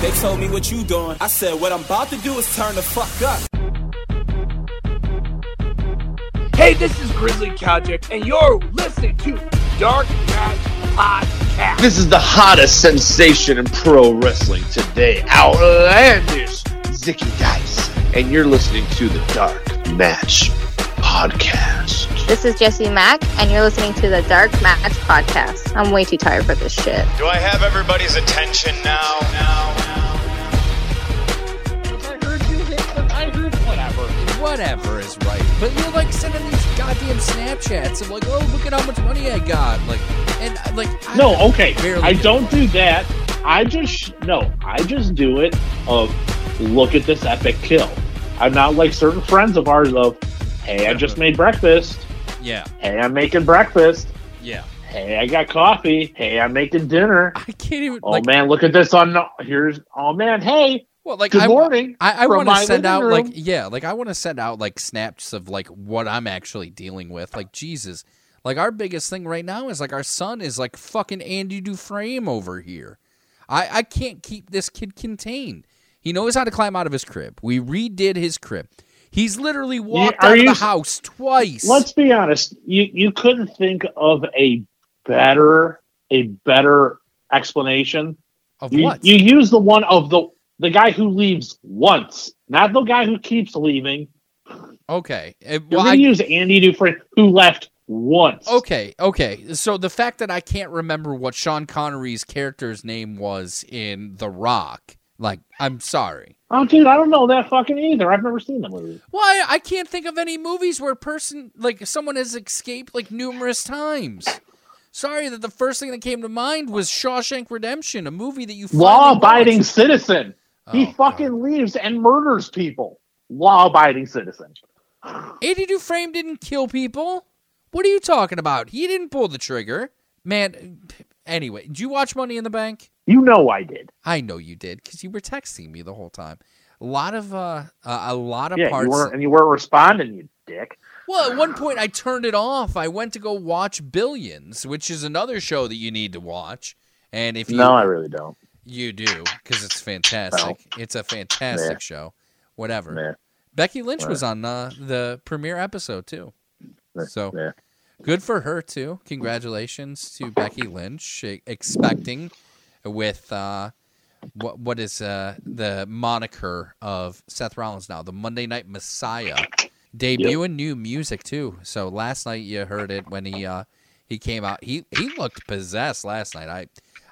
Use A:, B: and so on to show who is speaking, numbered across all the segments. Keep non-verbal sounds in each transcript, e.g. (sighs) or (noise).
A: They told me what you doing. I said, what I'm about to do is turn the fuck up.
B: Hey, this is Grizzly Kojic, and you're listening to Dark Match Podcast.
C: This is the hottest sensation in pro wrestling today, Outlandish Zicky Dice, and you're listening to the Dark Match Podcast.
D: This is Jesse Mack, and you're listening to the Dark Match Podcast. I'm way too tired for this shit.
E: Do I have everybody's attention now? Now,
F: whatever. Is right. But you're like sending these goddamn Snapchats of like, oh, look at how much money I got. Like, and like. I
G: No, okay. I
F: do
G: don't do that. I just no. I just do it of look at this epic kill. I'm not like certain friends of ours of, hey, I just (laughs) made breakfast.
F: Yeah,
G: Hey, I'm making breakfast.
F: yeah.
G: Hey, I got coffee. Hey, I'm making dinner.
F: I can't even.
G: Oh
F: like,
G: man, look at this on here's. Oh man, hey,
F: well, like
G: good
F: I,
G: morning.
F: I, I want to send
G: living
F: out like yeah, like I want to send out like snaps of like what I'm actually dealing with. Like Jesus, like our biggest thing right now is like our son is like fucking Andy Dufresne over here. I I can't keep this kid contained. He knows how to climb out of his crib. We redid his crib. He's literally walked
G: are
F: out of
G: you
F: the house twice.
G: Let's be honest. You you couldn't think of a better a better explanation.
F: of
G: You,
F: what?
G: you use the one of the the guy who leaves once, not the guy who keeps leaving.
F: okay. Uh,
G: You're gonna use Andy Dufresne who left once.
F: Okay, okay. So the fact that I can't remember what Sean Connery's character's name was in The Rock, like, I'm sorry.
G: Oh, dude, I don't know that fucking either. I've never seen the movie.
F: Well, I, I can't think of any movies where a person, like, someone has escaped, like, numerous times. Sorry that the first thing that came to mind was Shawshank Redemption, a movie that you
G: Law-abiding
F: watched.
G: citizen. He
F: Oh,
G: fucking
F: God.
G: leaves and murders people. Law-abiding citizen.
F: Andy Dufresne didn't kill people. What are you talking about? He didn't pull the trigger. Man, anyway, did you watch Money in the Bank?
G: You know I did.
F: I know you did because you were texting me the whole time. A lot of uh, uh a lot of
G: Yeah,
F: parts.
G: you and you weren't responding, you dick.
F: Well, at one point I turned it off. I went to go watch Billions, which is another show that you need to watch. And if you
G: No, I really don't.
F: You do because it's fantastic. It's a fantastic show. Whatever. Becky Lynch was on uh, the premiere episode too. So good for her too. Congratulations to Becky Lynch, expecting with uh, what what is uh, the moniker of Seth Rollins now, the Monday Night Messiah, debuting new music too. So last night you heard it when he uh, he came out. He he looked possessed last night. I,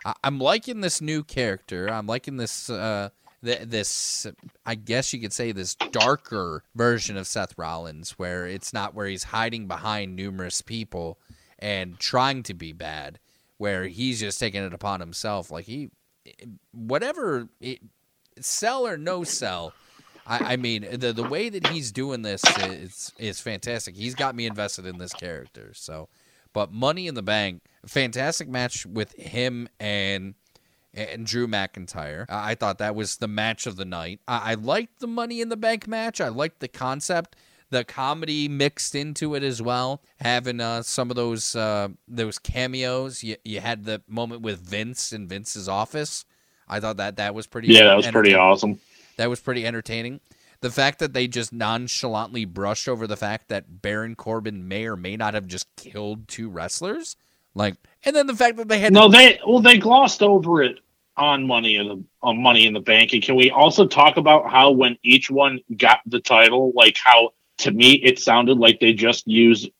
F: I I'm liking this new character. I'm liking this. Uh, th- this I guess you could say this darker version of Seth Rollins, where it's not where he's hiding behind numerous people and trying to be bad, where he's just taking it upon himself. Like he, whatever, it, sell or no sell. I, I mean, the the way that he's doing this is is fantastic. He's got me invested in this character. So, but Money in the Bank, fantastic match with him and and Drew McIntyre. I I thought that was the match of the night. I, I liked the Money in the Bank match. I liked the concept, the comedy mixed into it as well. Having uh, some of those uh, those cameos. You, you had the moment with Vince in Vince's office. I thought that that was pretty.
G: Yeah, that was pretty awesome.
F: That was pretty entertaining. The fact that they just nonchalantly brushed over the fact that Baron Corbin may or may not have just killed two wrestlers, like, and then the fact that they had
G: No, they well they glossed over it on money in the on money in the bank. And can we also talk about how when each one got the title, like how to me it sounded like they just used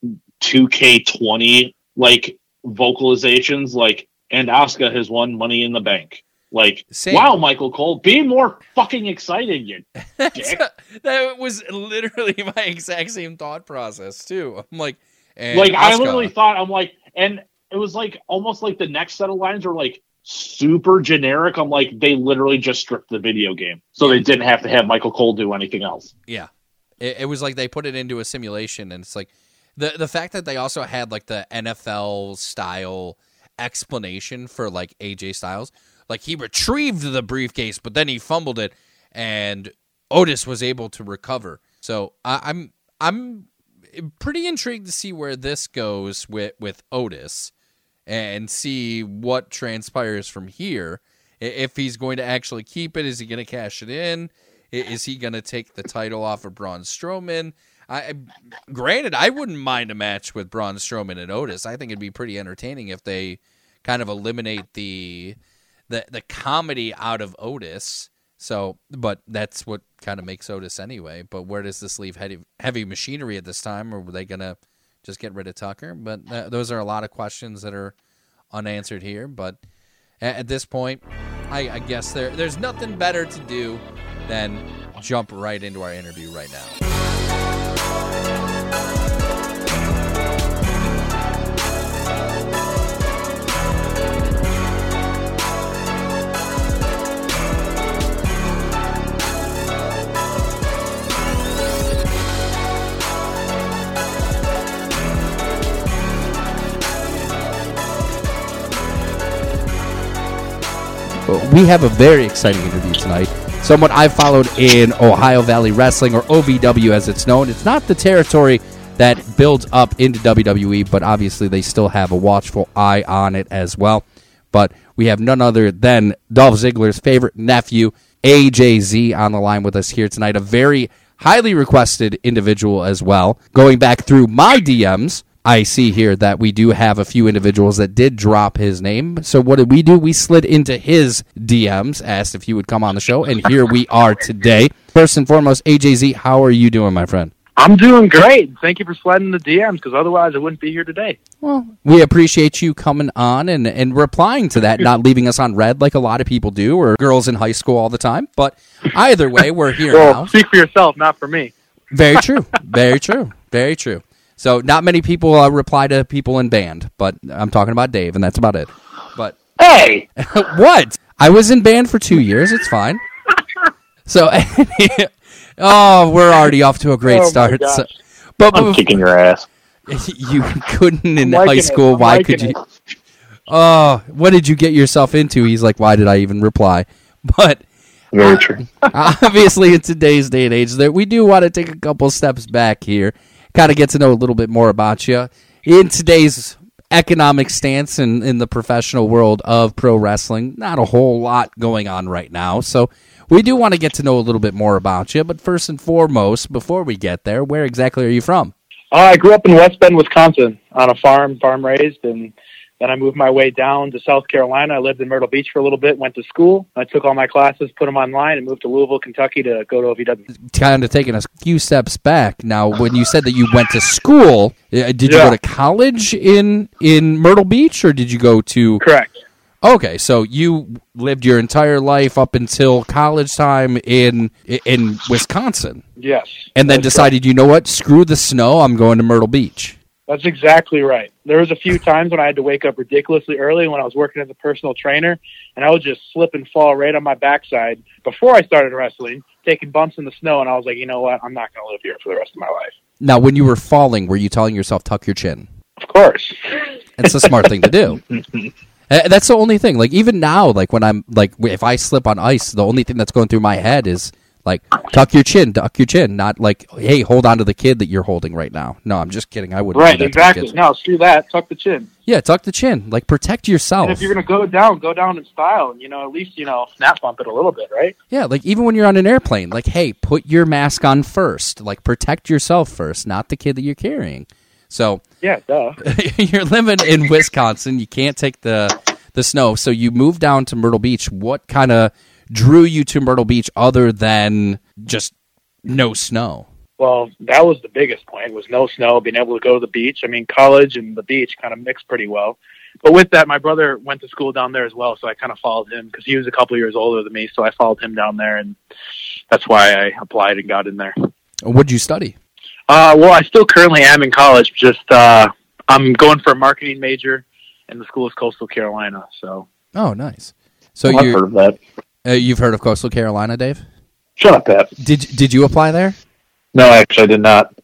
G: two K twenty like vocalizations, like and Asuka has won money in the bank. Like
F: Same.
G: wow, Michael Cole, be more fucking excited, you (laughs) dick.
F: that was literally (laughs) my exact same thought process too. I'm like, and
G: like I literally thought I'm like, and it was like almost like the next set of lines were like super generic. I'm like, they literally just stripped the video game, so they didn't have to have Michael Cole do anything else.
F: Yeah, it, it was like they put it into a simulation, and it's like the the fact that they also had like the NFL style explanation for like AJ Styles, like he retrieved the briefcase, but then he fumbled it, and Otis was able to recover. So I, I'm I'm pretty intrigued to see where this goes with with Otis and see what transpires from here.
H: If he's going to actually keep it, is he going to cash it in? Is he going to take the title off of Braun Strowman? I- granted, I wouldn't mind a match with Braun Strowman and Otis. I think it'd be pretty entertaining if they kind of eliminate the the the comedy out of Otis. So, but that's what kind of makes Otis anyway. But where does this leave heavy, heavy machinery at this time? Or were they gonna just get rid of Tucker? But uh, those are a lot of questions that are unanswered here. But at, at this point, I, I guess there there's nothing better to do than jump right into our interview right now.
F: We have a very exciting interview tonight. Someone I followed in Ohio Valley Wrestling, or OVW as it's known. It's not the territory that builds up into WWE, but obviously they still have a watchful eye on it as well. But we have none other than Dolph Ziggler's favorite nephew, AJZ, on the line with us here tonight. A very highly requested individual as well. Going back through my DMs, I see here that we do have a few individuals that did drop his name. So what did we do? We slid into his DMs, asked if he would come on the show, and here we are today. First and foremost, AJZ, how are you doing, my friend?
I: I'm doing great. Thank you for sliding the DMs because otherwise I wouldn't be here today.
F: Well, we appreciate you coming on and, and replying to that, not leaving us on red like a lot of people do, or girls in high school all the time. But either way, we're here (laughs)
I: Well,
F: now.
I: speak for yourself, not for me.
F: Very true. Very true. Very true. So not many people uh, reply to people in band, but I'm talking about Dave, and that's about it. But
I: Hey, (laughs)
F: what? I was in band for two years. It's fine. So, (laughs) oh, we're already off to a great
I: Oh,
F: start. So, but,
G: I'm kicking your ass. (laughs)
F: you couldn't in high school. Why could you?
I: it.
F: Oh, what did you get yourself into? He's like, why did I even reply? But
G: Very true.
F: obviously in today's day and age that we do want to take a couple steps back here kind of get to know a little bit more about you in today's economic stance in, in the professional world of pro wrestling not a whole lot going on right now. So we do want to get to know a little bit more about you but first and foremost before we get there where exactly are you from?
I: Uh, I grew up in West Bend, Wisconsin, on a farm, farm raised, and then I moved my way down to South Carolina. I lived in Myrtle Beach for a little bit, went to school. I took all my classes, put them online, and moved to Louisville, Kentucky to go to OVW.
F: kind of taking a few steps back now when you said that you went to school uh, did you
I: Yeah.
F: go to college in in myrtle beach or did you go to
I: Correct.
F: Okay, so you lived your entire life up until college time in in Wisconsin,
I: Yes.
F: and then decided, you know what, screw the snow, I'm going to Myrtle Beach.
I: That's exactly right. There was a few times when I had to wake up ridiculously early when I was working as a personal trainer, and I would just slip and fall right on my backside before I started wrestling, taking bumps in the snow, and I was like, you know what, I'm not going to live here for the rest of my life.
F: Now, when you were falling, were you telling yourself tuck your chin?
I: Of course.
F: It's a smart thing to do. (laughs) Uh, That's the only thing. Like even now, like when I'm like if I slip on ice, the only thing that's going through my head is like tuck your chin, tuck your chin, not like hey, hold on to the kid that you're holding right now. No, I'm just kidding. I wouldn't.
I: Right,
F: do that
I: exactly. No, screw that. Tuck the chin.
F: Yeah, tuck the chin. Like protect yourself.
I: And if you're going to go down, go down in style, and you know, at least you know, snap bump it a little bit, right?
F: Yeah, like even when you're on an airplane, like hey, put your mask on first. Like protect yourself first, not the kid that you're carrying. So
I: Yeah, duh. (laughs)
F: you're living in Wisconsin. You can't take the the snow, so you move down to Myrtle Beach. What kind of drew you to Myrtle Beach other than just no snow?
I: Well, that was the biggest point was no snow, being able to go to the beach. I mean, college and the beach kind of mixed pretty well. But with that, my brother went to school down there as well, so I kind of followed him because he was a couple years older than me. So I followed him down there, and that's why I applied and got in there.
F: What'd you study?
I: Uh, well, I still currently am in college. Just uh, I'm going for a marketing major, and the school is Coastal Carolina. So
F: Oh, nice. So
G: I've
F: you
G: heard of that.
F: Uh, you've heard of Coastal Carolina, Dave?
G: Shut up, Pat.
F: Did did you apply there?
G: No, actually, I did not.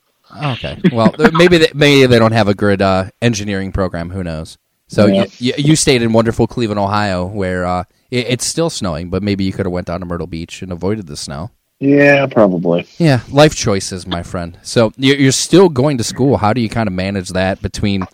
F: Okay. Well, maybe they, maybe they don't have a good uh, engineering program. Who knows? So
G: Yeah.
F: you, you you stayed in wonderful Cleveland, Ohio, where uh, it, it's still snowing, but maybe you could have went down to Myrtle Beach and avoided the snow.
G: Yeah, probably.
F: Yeah, life choices, my friend. So you're, you're still going to school. How do you kind of manage that between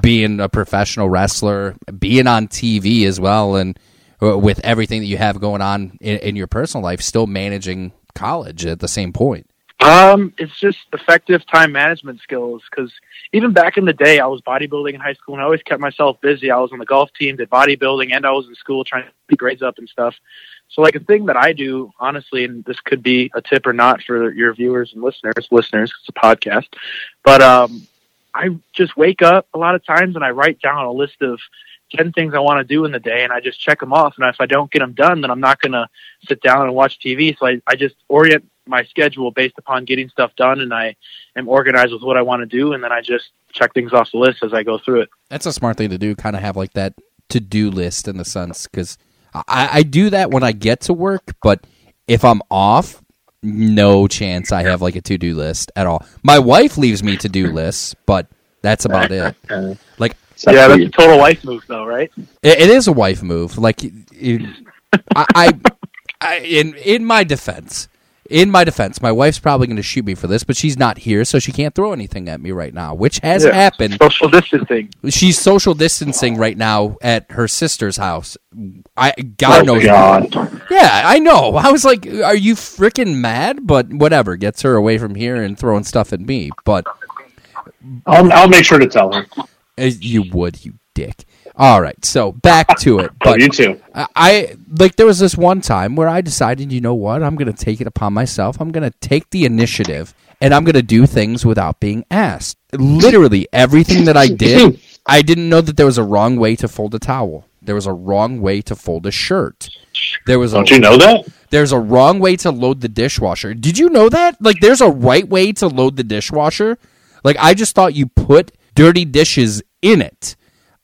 F: being a professional wrestler, being on TV as well, and with everything that you have going on in, in your personal life, still managing college at the same point?
I: Um, it's just effective time management skills. Because even back in the day, I was bodybuilding in high school, and I always kept myself busy. I was on the golf team, did bodybuilding, and I was in school trying to keep grades up and stuff. So, like a thing that I do, honestly, and this could be a tip or not for your viewers and listeners, listeners, it's a podcast, but um, I just wake up a lot of times and I write down a list of 10 things I want to do in the day and I just check them off. And if I don't get them done, then I'm not going to sit down and watch TV. So I, I just orient my schedule based upon getting stuff done and I am organized with what I want to do. And then I just check things off the list as I go through it.
F: That's a smart thing to do, kind of have like that to do list in the sense, because I, I do that when I get to work, but if I'm off, no chance I have like a to do list at all. My wife leaves me to do lists, but that's about it. (laughs) Like,
I: yeah, that's a total wife move though, right?
F: it, it is a wife move. Like, it, I, I, (laughs) I, in in my defense, in my defense, my wife's probably going to shoot me for this, but she's not here, so she can't throw anything at me right now, which has
I: Yeah.
F: happened.
I: Social distancing.
F: She's social distancing right now at her sister's house. I God
G: Oh,
F: knows.
G: God.
F: Yeah, I know. I was like, "Are you freaking mad?" But whatever, gets her away from here and throwing stuff at me. But
G: I'll, I'll make sure to tell her.
F: You would, you dick. All right, so back to it. (laughs)
G: Oh,
F: But
G: you too.
F: I, I like there was this one time where I decided, you know what? I'm going to take it upon myself. I'm going to take the initiative and I'm going to do things without being asked. Literally everything that I did, (laughs) I didn't know that there was a wrong way to fold a towel. There was a wrong way to fold a shirt. There was
G: Don't
F: a,
G: you know that?
F: There's a wrong way to load the dishwasher. Did you know that? Like there's a right way to load the dishwasher? Like I just thought you put dirty dishes in it.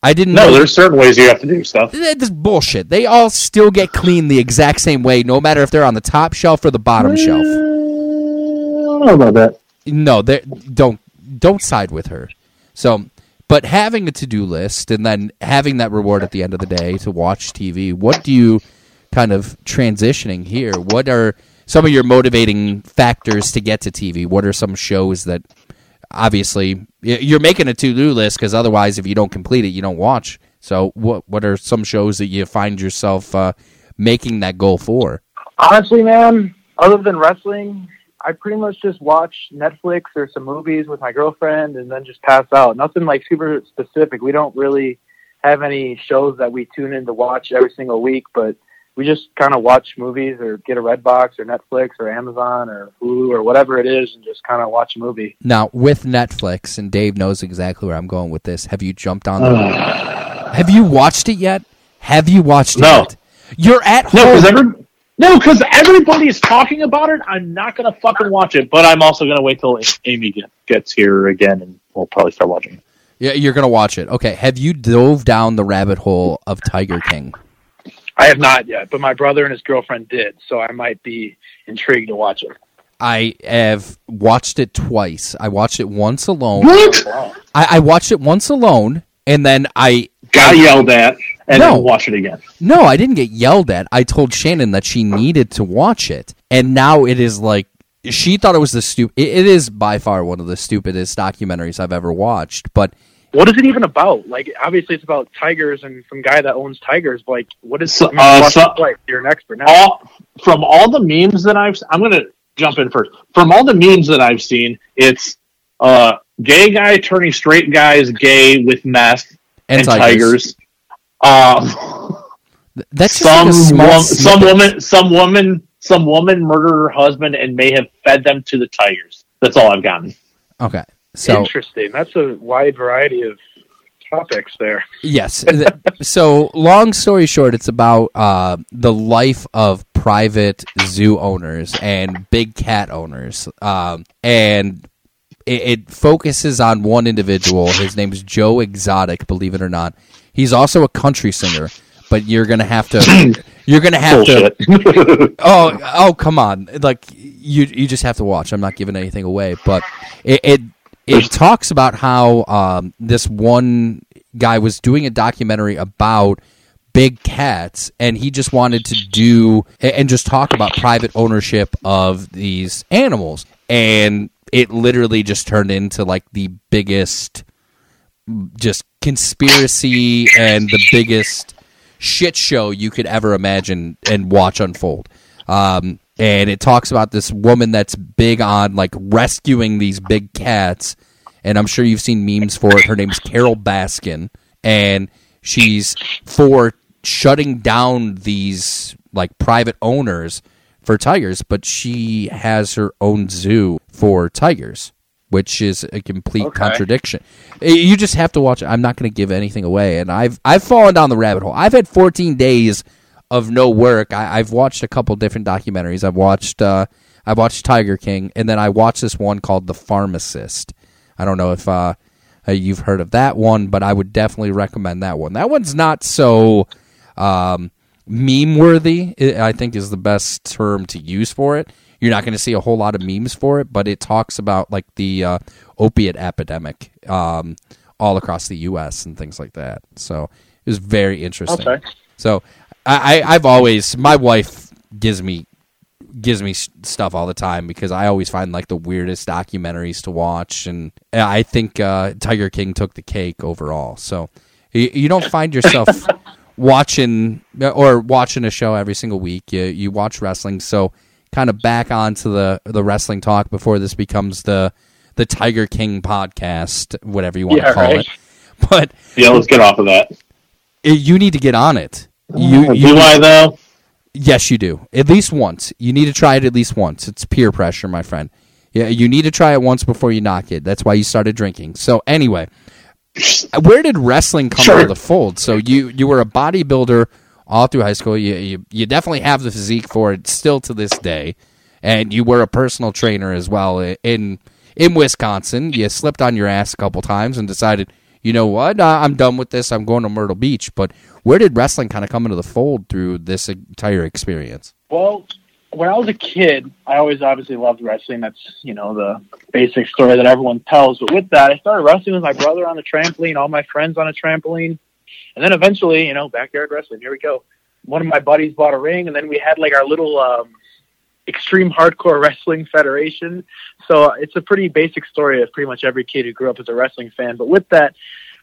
F: I didn't
G: No,
F: know
G: there's certain ways you have to do stuff.
F: that's bullshit. They all still get cleaned the exact same way, no matter if they're on the top shelf or the bottom shelf.
G: I don't know about that.
F: No, they don't don't side with her. So, but having a to do list and then having that reward at the end of the day to watch TV. What do you kind of transitioning here? What are some of your motivating factors to get to TV? What are some shows that obviously you're making a to do list because otherwise, if you don't complete it, you don't watch. So, what what are some shows that you find yourself uh, making that goal for?
I: Honestly, man, other than wrestling, I pretty much just watch Netflix or some movies with my girlfriend and then just pass out. Nothing like super specific. We don't really have any shows that we tune in to watch every single week, but we just kind of watch movies or get a Redbox or Netflix or Amazon or Hulu or whatever it is and just kind of watch a movie.
F: Now, with Netflix, and Dave knows exactly where I'm going with this. Have you jumped on? the uh. Have you watched it yet? Have you watched
G: No.
F: it? yet? You're at
G: No,
F: home.
G: because every no, because everybody is talking about it. I'm not gonna fucking watch it, but I'm also gonna wait till Amy gets here again, and we'll probably start watching it.
F: Yeah, you're gonna watch it. Okay. Have you dove down the rabbit hole of Tiger King?
I: I have not yet, but my brother and his girlfriend did, so I might be intrigued to watch it.
F: I have watched it twice. I watched it once alone.
G: What?
F: I, I watched it once alone, and then I
G: Got yelled at, and
F: No.
G: then watch it again.
F: No, I didn't get yelled at. I told Shannon that she needed to watch it, and now it is like she thought it was the stupid. It is by far one of the stupidest documentaries I've ever watched. But
I: What is it even about? Like, obviously, it's about tigers and some guy that owns tigers. But like, what is?
G: So-
I: I mean,
G: uh, so-
I: it twice. You're an expert now.
G: All from all the memes that I've, I'm gonna jump in first. From all the memes that I've seen, it's uh, gay guy turning straight guys gay with meth
F: and,
G: and,
F: tigers.
G: tigers. Um,
F: That's just
G: some
F: like a small
G: wom- some woman some woman some woman murdered her husband and may have fed them to the tigers. That's all I've gotten.
F: Okay, so
I: Interesting. That's a wide variety of topics there.
F: yes. (laughs) So long story short, it's about uh, the life of private zoo owners and big cat owners, um, and it, it focuses on one individual. His name is Joe Exotic. Believe it or not, he's also a country singer. But you're gonna have to. (coughs) You're gonna have to. (laughs) Oh, (laughs) oh, come on! Like you, you just have to watch. I'm not giving anything away, but it it, it talks about how um, this one guy was doing a documentary about big cats, and he just wanted to do and just talk about private ownership of these animals, and it literally just turned into like the biggest, just conspiracy and the biggest shit show you could ever imagine and watch unfold. Um, and it talks about this woman that's big on like rescuing these big cats, and I'm sure you've seen memes for it. Her name's Carole Baskin, and she's for shutting down these like private owners for tigers, but she has her own zoo for tigers, which is a complete
I: Okay.
F: contradiction. You just have to watch it. I'm not going to give anything away, and I've I've fallen down the rabbit hole. I've had 14 days of no work. I, I've watched a couple different documentaries. I've watched uh, I've watched Tiger King, and then I watched this one called The Pharmacist. I don't know if uh, uh, you've heard of that one, but I would definitely recommend that one. That one's not so um, meme worthy. I think is the best term to use for it. You're not going to see a whole lot of memes for it, but it talks about like the uh, opiate epidemic um, all across the U.S. and things like that. So it was very interesting.
I: Okay.
F: So I, I, I've always my wife gives me gives me stuff all the time because I always find like the weirdest documentaries to watch, and I think uh, Tiger King took the cake overall. So you, you don't find yourself (laughs) watching or watching a show every single week. You you watch wrestling, so kind of back onto the the wrestling talk before this becomes the the Tiger King podcast, whatever you want
G: Yeah,
F: to call
G: right.
F: it. (laughs) But
G: Yeah, let's get off of that.
F: it- you need to get on it. You, you
G: Do I though?
F: Yes, you do. At least once. You need to try it at least once. It's peer pressure, my friend. Yeah, you need to try it once before you knock it. That's why you started drinking. So anyway, where did wrestling come
G: Sure.
F: into the fold? So you you were a bodybuilder all through high school. You, you you definitely have the physique for it still to this day, and you were a personal trainer as well in in Wisconsin. You slipped on your ass a couple times and decided, you know what, uh, I'm done with this. I'm going to Myrtle Beach. But where did wrestling kind of come into the fold through this entire experience?
I: Well, when I was a kid, I always obviously loved wrestling. That's you know the basic story that everyone tells. But with that, I started wrestling with my brother on the trampoline, all my friends on a trampoline, and then eventually, you know, backyard wrestling. Here we go. One of my buddies bought a ring, and then we had like our little um, extreme hardcore wrestling federation. So it's a pretty basic story of pretty much every kid who grew up as a wrestling fan. But with that,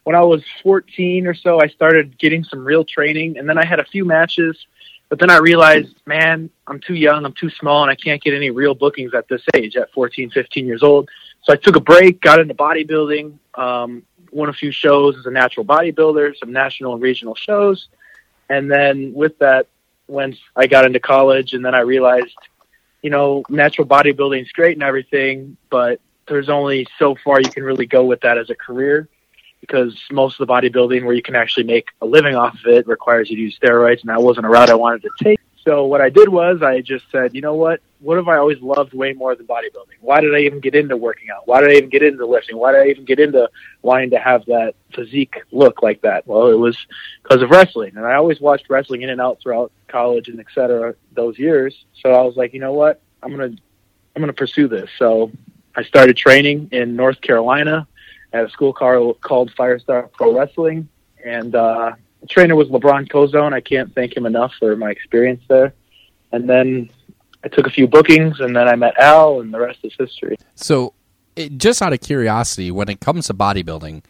I: when I was 14 or so, I started getting some real training, and then I had a few matches. But then I realized, man, I'm too young, I'm too small, and I can't get any real bookings at this age, at 14, 15 years old. So I took a break, got into bodybuilding, um, won a few shows as a natural bodybuilder, some national and regional shows. And then with that, when I got into college, and then I realized, you know, natural bodybuilding is great and everything, but there's only so far you can really go with that as a career because most of the bodybuilding where you can actually make a living off of it requires you to use steroids, and that wasn't a route I wanted to take. So what I did was I just said, you know what? What have I always loved way more than bodybuilding? Why did I even get into working out? Why did I even get into lifting? Why did I even get into wanting to have that physique look like that? Well, it was because of wrestling, and I always watched wrestling in and out throughout college and et cetera those years. So I was like, you know what? I'm gonna I'm gonna pursue this. So I started training in North Carolina at a school called, called Firestar Pro Wrestling, and uh, the trainer was LeBron Cozone. I can't thank him enough for my experience there. And then I took a few bookings, and then I met Al, and the rest is history.
F: So, it, just out of curiosity, when it comes to bodybuilding,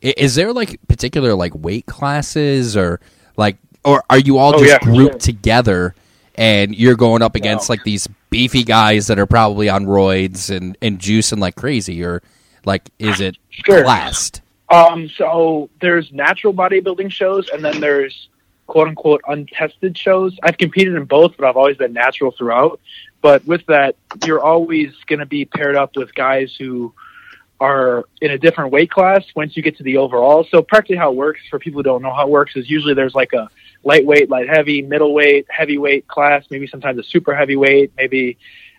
F: is there like particular like weight classes or like, or are you all
I: Oh,
F: just
I: yeah,
F: grouped
I: sure.
F: together and you're going up against like these beefy guys that are probably on roids and and juicing like crazy, or like is it
I: Sure. Um, so there's natural bodybuilding shows, and then there's quote unquote untested shows. I've competed in both, but I've always been natural throughout. But with that, you're always going to be paired up with guys who are in a different weight class once you get to the overall. So practically how it works for people who don't know how it works is usually there's like a lightweight, light heavy, middleweight, heavyweight class, maybe sometimes a super heavyweight, maybe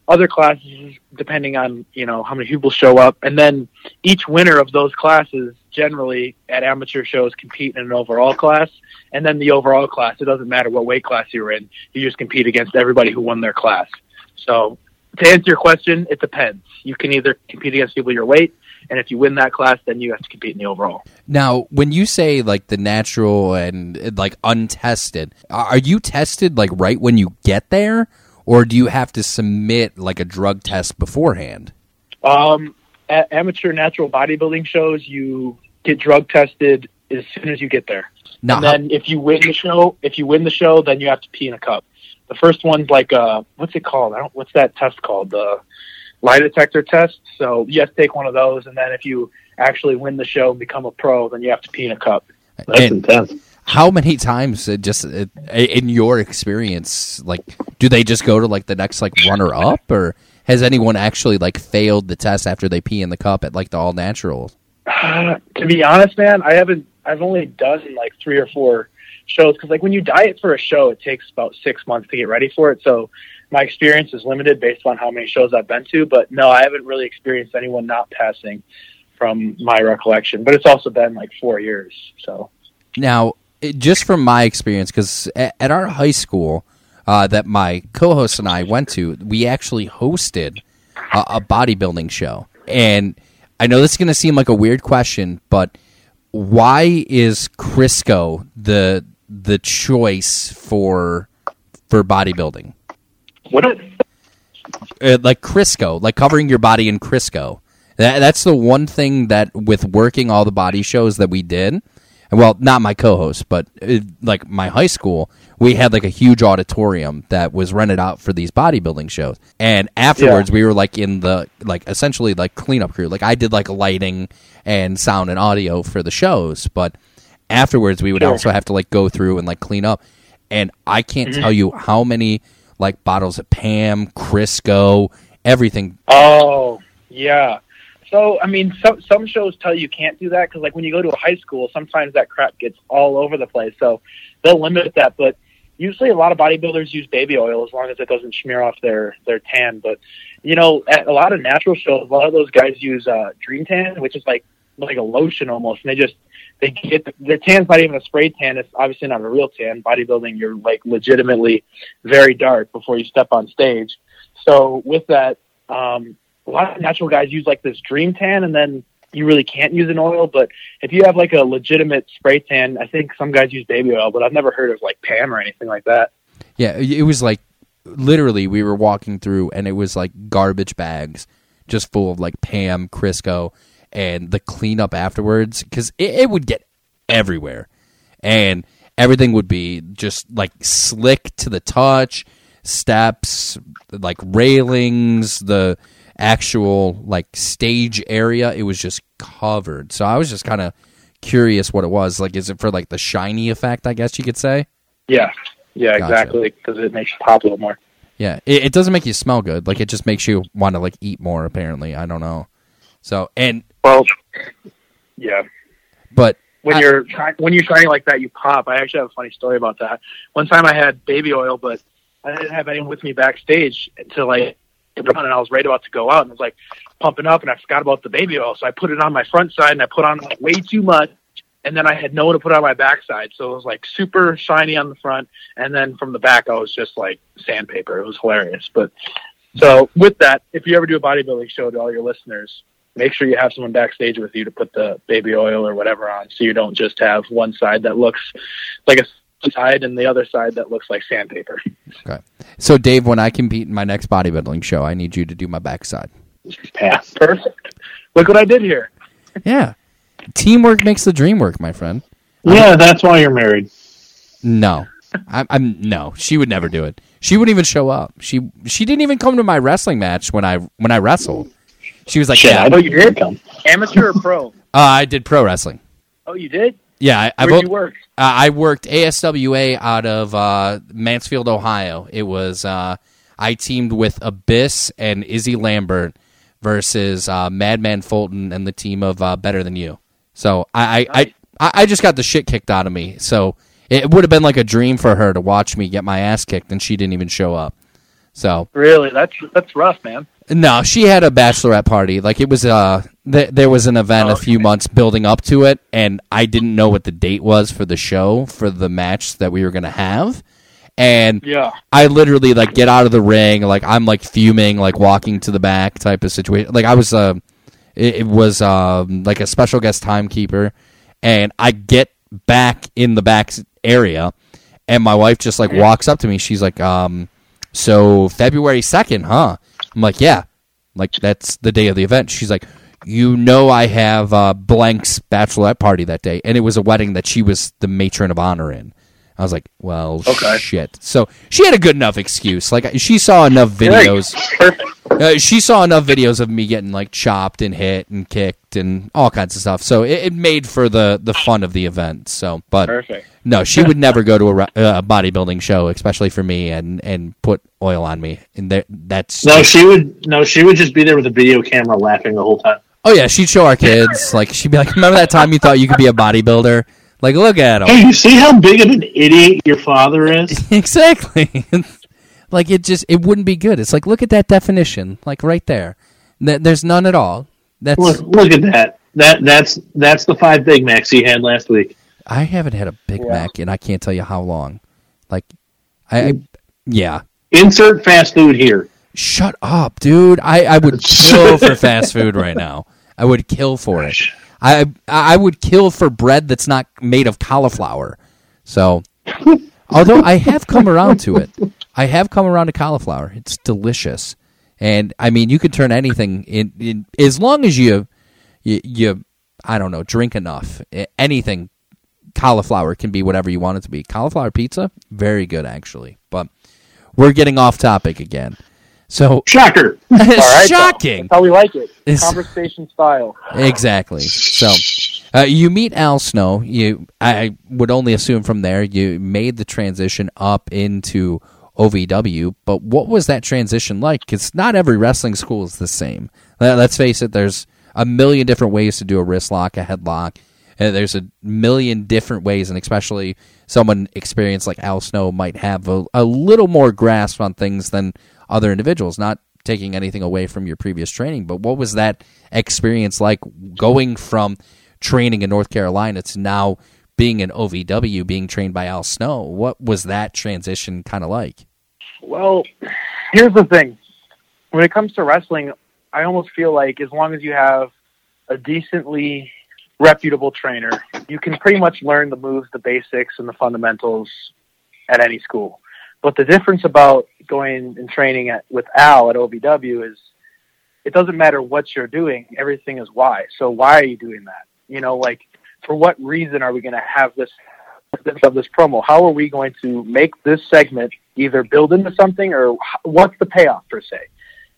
I: other classes depending on, you know, how many people show up. And then each winner of those classes generally at amateur shows compete in an overall class. And then the overall class, it doesn't matter what weight class you're in, you just compete against everybody who won their class. So to answer your question, it depends. You can either compete against people your weight, and if you win that class, then you have to compete in the overall.
F: Now, when you say like the natural and like untested, are you tested like right when you get there, or do you have to submit like a drug test beforehand?
I: Um, at amateur natural bodybuilding shows, you get drug tested as soon as you get there.
F: Now,
I: and then if you win the show, if you win the show, then you have to pee in a cup. The first one's like uh, what's it called? I don't. What's that test called? The lie detector test. So you have to take one of those, and then if you actually win the show and become a pro, then you have to pee in a cup.
G: That's
F: And-
G: intense.
F: How many times uh, just uh, in your experience like do they just go to like the next like runner up or has anyone actually like failed the test after they pee in the cup at like the all naturals
I: Uh, to be honest, man, I haven't. I've only done like three or four shows because, like, when you diet for a show, it takes about six months to get ready for it. So my experience is limited based on how many shows I've been to. But no, I haven't really experienced anyone not passing from my recollection. But it's also been like four years. So
F: now it, just from my experience because at, at our high school uh, that my co-host and i went to we actually hosted a, a bodybuilding show and i know this is going to seem like a weird question but why is crisco the the choice for for bodybuilding
I: what? Is,
F: uh, like Crisco, like covering your body in Crisco. That, that's the one thing that with working all the body shows that we did. Well, not my co-host, but uh, like my high school, we had like a huge auditorium that was rented out for these bodybuilding shows. And afterwards, we were like in the like essentially like cleanup crew. Like I did like lighting and sound and audio for the shows, but afterwards we would also have to like go through and like clean up. And I can't tell you how many like bottles of Pam, Crisco, everything.
I: Oh, yeah. So, I mean, some some shows tell you can't do that because, like, when you go to a high school, sometimes that crap gets all over the place. So they'll limit that. But usually, a lot of bodybuilders use baby oil as long as it doesn't smear off their their tan. But you know, at a lot of natural shows, a lot of those guys use uh, Dream Tan, which is like like a lotion almost, and they just they get the, the tan's not even a spray tan. It's obviously not a real tan. Bodybuilding, you're like legitimately very dark before you step on stage. So with that, um, a lot of natural guys use like this dream tan, and then you really can't use an oil. But if you have like a legitimate spray tan, I think some guys use baby oil, but I've never heard of like Pam or anything like that.
F: Yeah, it was like literally we were walking through and it was like garbage bags just full of like Pam, Crisco, and the cleanup afterwards because it, it would get everywhere, and everything would be just like slick to the touch, steps, like railings, the actual like stage area. It was just covered. So I was just kind of curious what it was. Like, is it for like the shiny effect? I guess you could say.
I: Yeah, yeah,
F: Gotcha.
I: exactly, because it makes you pop a little more.
F: Yeah, it, it doesn't make you smell good. Like it just makes you want to like eat more. Apparently, I don't know. So and
I: Well, yeah.
F: but
I: when
F: I-
I: you're when you're shining like that, you pop. I actually have a funny story about that. One time I had baby oil, but I didn't have anyone with me backstage until I and I was right about to go out and it was like pumping up and I forgot about the baby oil, so I put it on my front side and I put on like way too much. And then I had no one to put on my backside, so it was like super shiny on the front, and then from the back I was just like sandpaper. It was hilarious. But so with that, if you ever do a bodybuilding show to all your listeners, make sure you have someone backstage with you to put the baby oil or whatever on so you don't just have one side that looks like a side and the other side that looks like sandpaper.
F: okay. So Dave, when I compete in my next bodybuilding show, I need you to do my backside.
I: Pass. Perfect. Look what I did here.
F: Yeah, teamwork makes the dream work, my friend.
G: Yeah, that's why you're married.
F: No, I'm, I'm no. She would never do it. She wouldn't even show up. She she didn't even come to my wrestling match when I when I wrestled. She was like,
G: Shit,
F: yeah,
G: I know you did come.
I: Amateur or pro?
F: uh, I did pro wrestling.
I: Oh, you did?
F: Yeah, I, I've
I: Where'd you work?
F: Uh, I worked ASWA out of uh, Mansfield, Ohio. It was uh, I teamed with Abyss and Izzy Lambert versus uh, Madman Fulton and the team of uh, Better Than You. So I I, I I I just got the shit kicked out of me. So it would have been like a dream for her to watch me get my ass kicked, and she didn't even show up. So
I: Really? That's that's rough, man.
F: No, she had a bachelorette party. Like it was uh th- there was an event
I: Oh,
F: a few months building up to it and I didn't know what the date was for the show for the match that we were going to have. And
I: Yeah.
F: I literally like get out of the ring like I'm like fuming like walking to the back type of situation. Like I was uh it, it was um like a special guest timekeeper and I get back in the back area and my wife just like walks up to me. She's like um so February 2nd, huh? I'm like, yeah. Like that's the day of the event. She's like, you know I have uh, blank's bachelorette party that day, and it was a wedding that she was the matron of honor in. I was like, well,
I: Okay.
F: shit. So she had a good enough excuse. Like she saw enough videos. Uh, she saw enough videos of me getting like chopped and hit and kicked and all kinds of stuff. So it, it made for the the fun of the event. So, but
I: Perfect.
F: no, she would never go to a, uh, bodybuilding show, especially for me, and and put oil on me. And there, that's
G: No, she would. No, she would just be there with a video camera, laughing the whole time.
F: oh yeah, she'd show our kids. Like she'd be like, "Remember that time you thought you could be a bodybuilder? Like, look at him."
G: Hey, you see how big of an idiot your father is? (laughs)
F: exactly. (laughs) like it just it wouldn't be good. It's like look at that definition, like right there. Th- There's none at all. That's
G: Look, look at that. That that's that's the five Big Macs he had last week.
F: I haven't had a Big Mac and I can't tell you how long. Like, I, I yeah.
G: Insert fast food here.
F: Shut up, dude. I, I would (laughs) kill for fast food right now. I would kill for it. I I would kill for bread that's not made of cauliflower. So, (laughs) although I have come around to it, I have come around to cauliflower. It's delicious, and I mean, you can turn anything in, in as long as you, you you I don't know drink enough. Anything cauliflower can be whatever you want it to be. Cauliflower pizza, very good actually. But we're getting off topic again. So
G: Shocker. (laughs)
I: All right,
F: shocking.
I: That's how we like it.
F: It's-
I: Conversation style.
F: Exactly. So uh, you meet Al Snow. You, I would only assume from there you made the transition up into OVW. But what was that transition like? Because not every wrestling school is the same. Let- Let's face it. There's a million different ways to do a wrist lock, a headlock. And there's a million different ways, and especially someone experienced like Al Snow might have a, a little more grasp on things than other individuals. Not taking anything away from your previous training, but what was that experience like going from training in North Carolina to now being an OVW, being trained by Al Snow? What was that transition kind of like?
I: Well, here's the thing. When it comes to wrestling, I almost feel like as long as you have a decently reputable trainer, you can pretty much learn the moves, the basics, and the fundamentals at any school. But the difference about going and training at, with Al at OVW is it doesn't matter what you're doing, everything is why. So why are you doing that? You know, like for what reason are we going to have this of this promo? How are we going to make this segment either build into something or what's the payoff per se?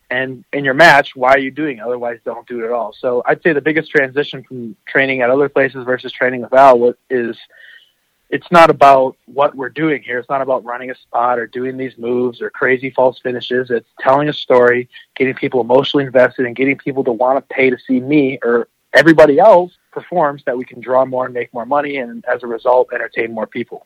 I: And in your match, why are you doing it? Otherwise, don't do it at all. So I'd say the biggest transition from training at other places versus training with Al is it's not about what we're doing here. It's not about running a spot or doing these moves or crazy false finishes. It's telling a story, getting people emotionally invested, and getting people to want to pay to see me or everybody else perform so that we can draw more and make more money, and as a result, entertain more people.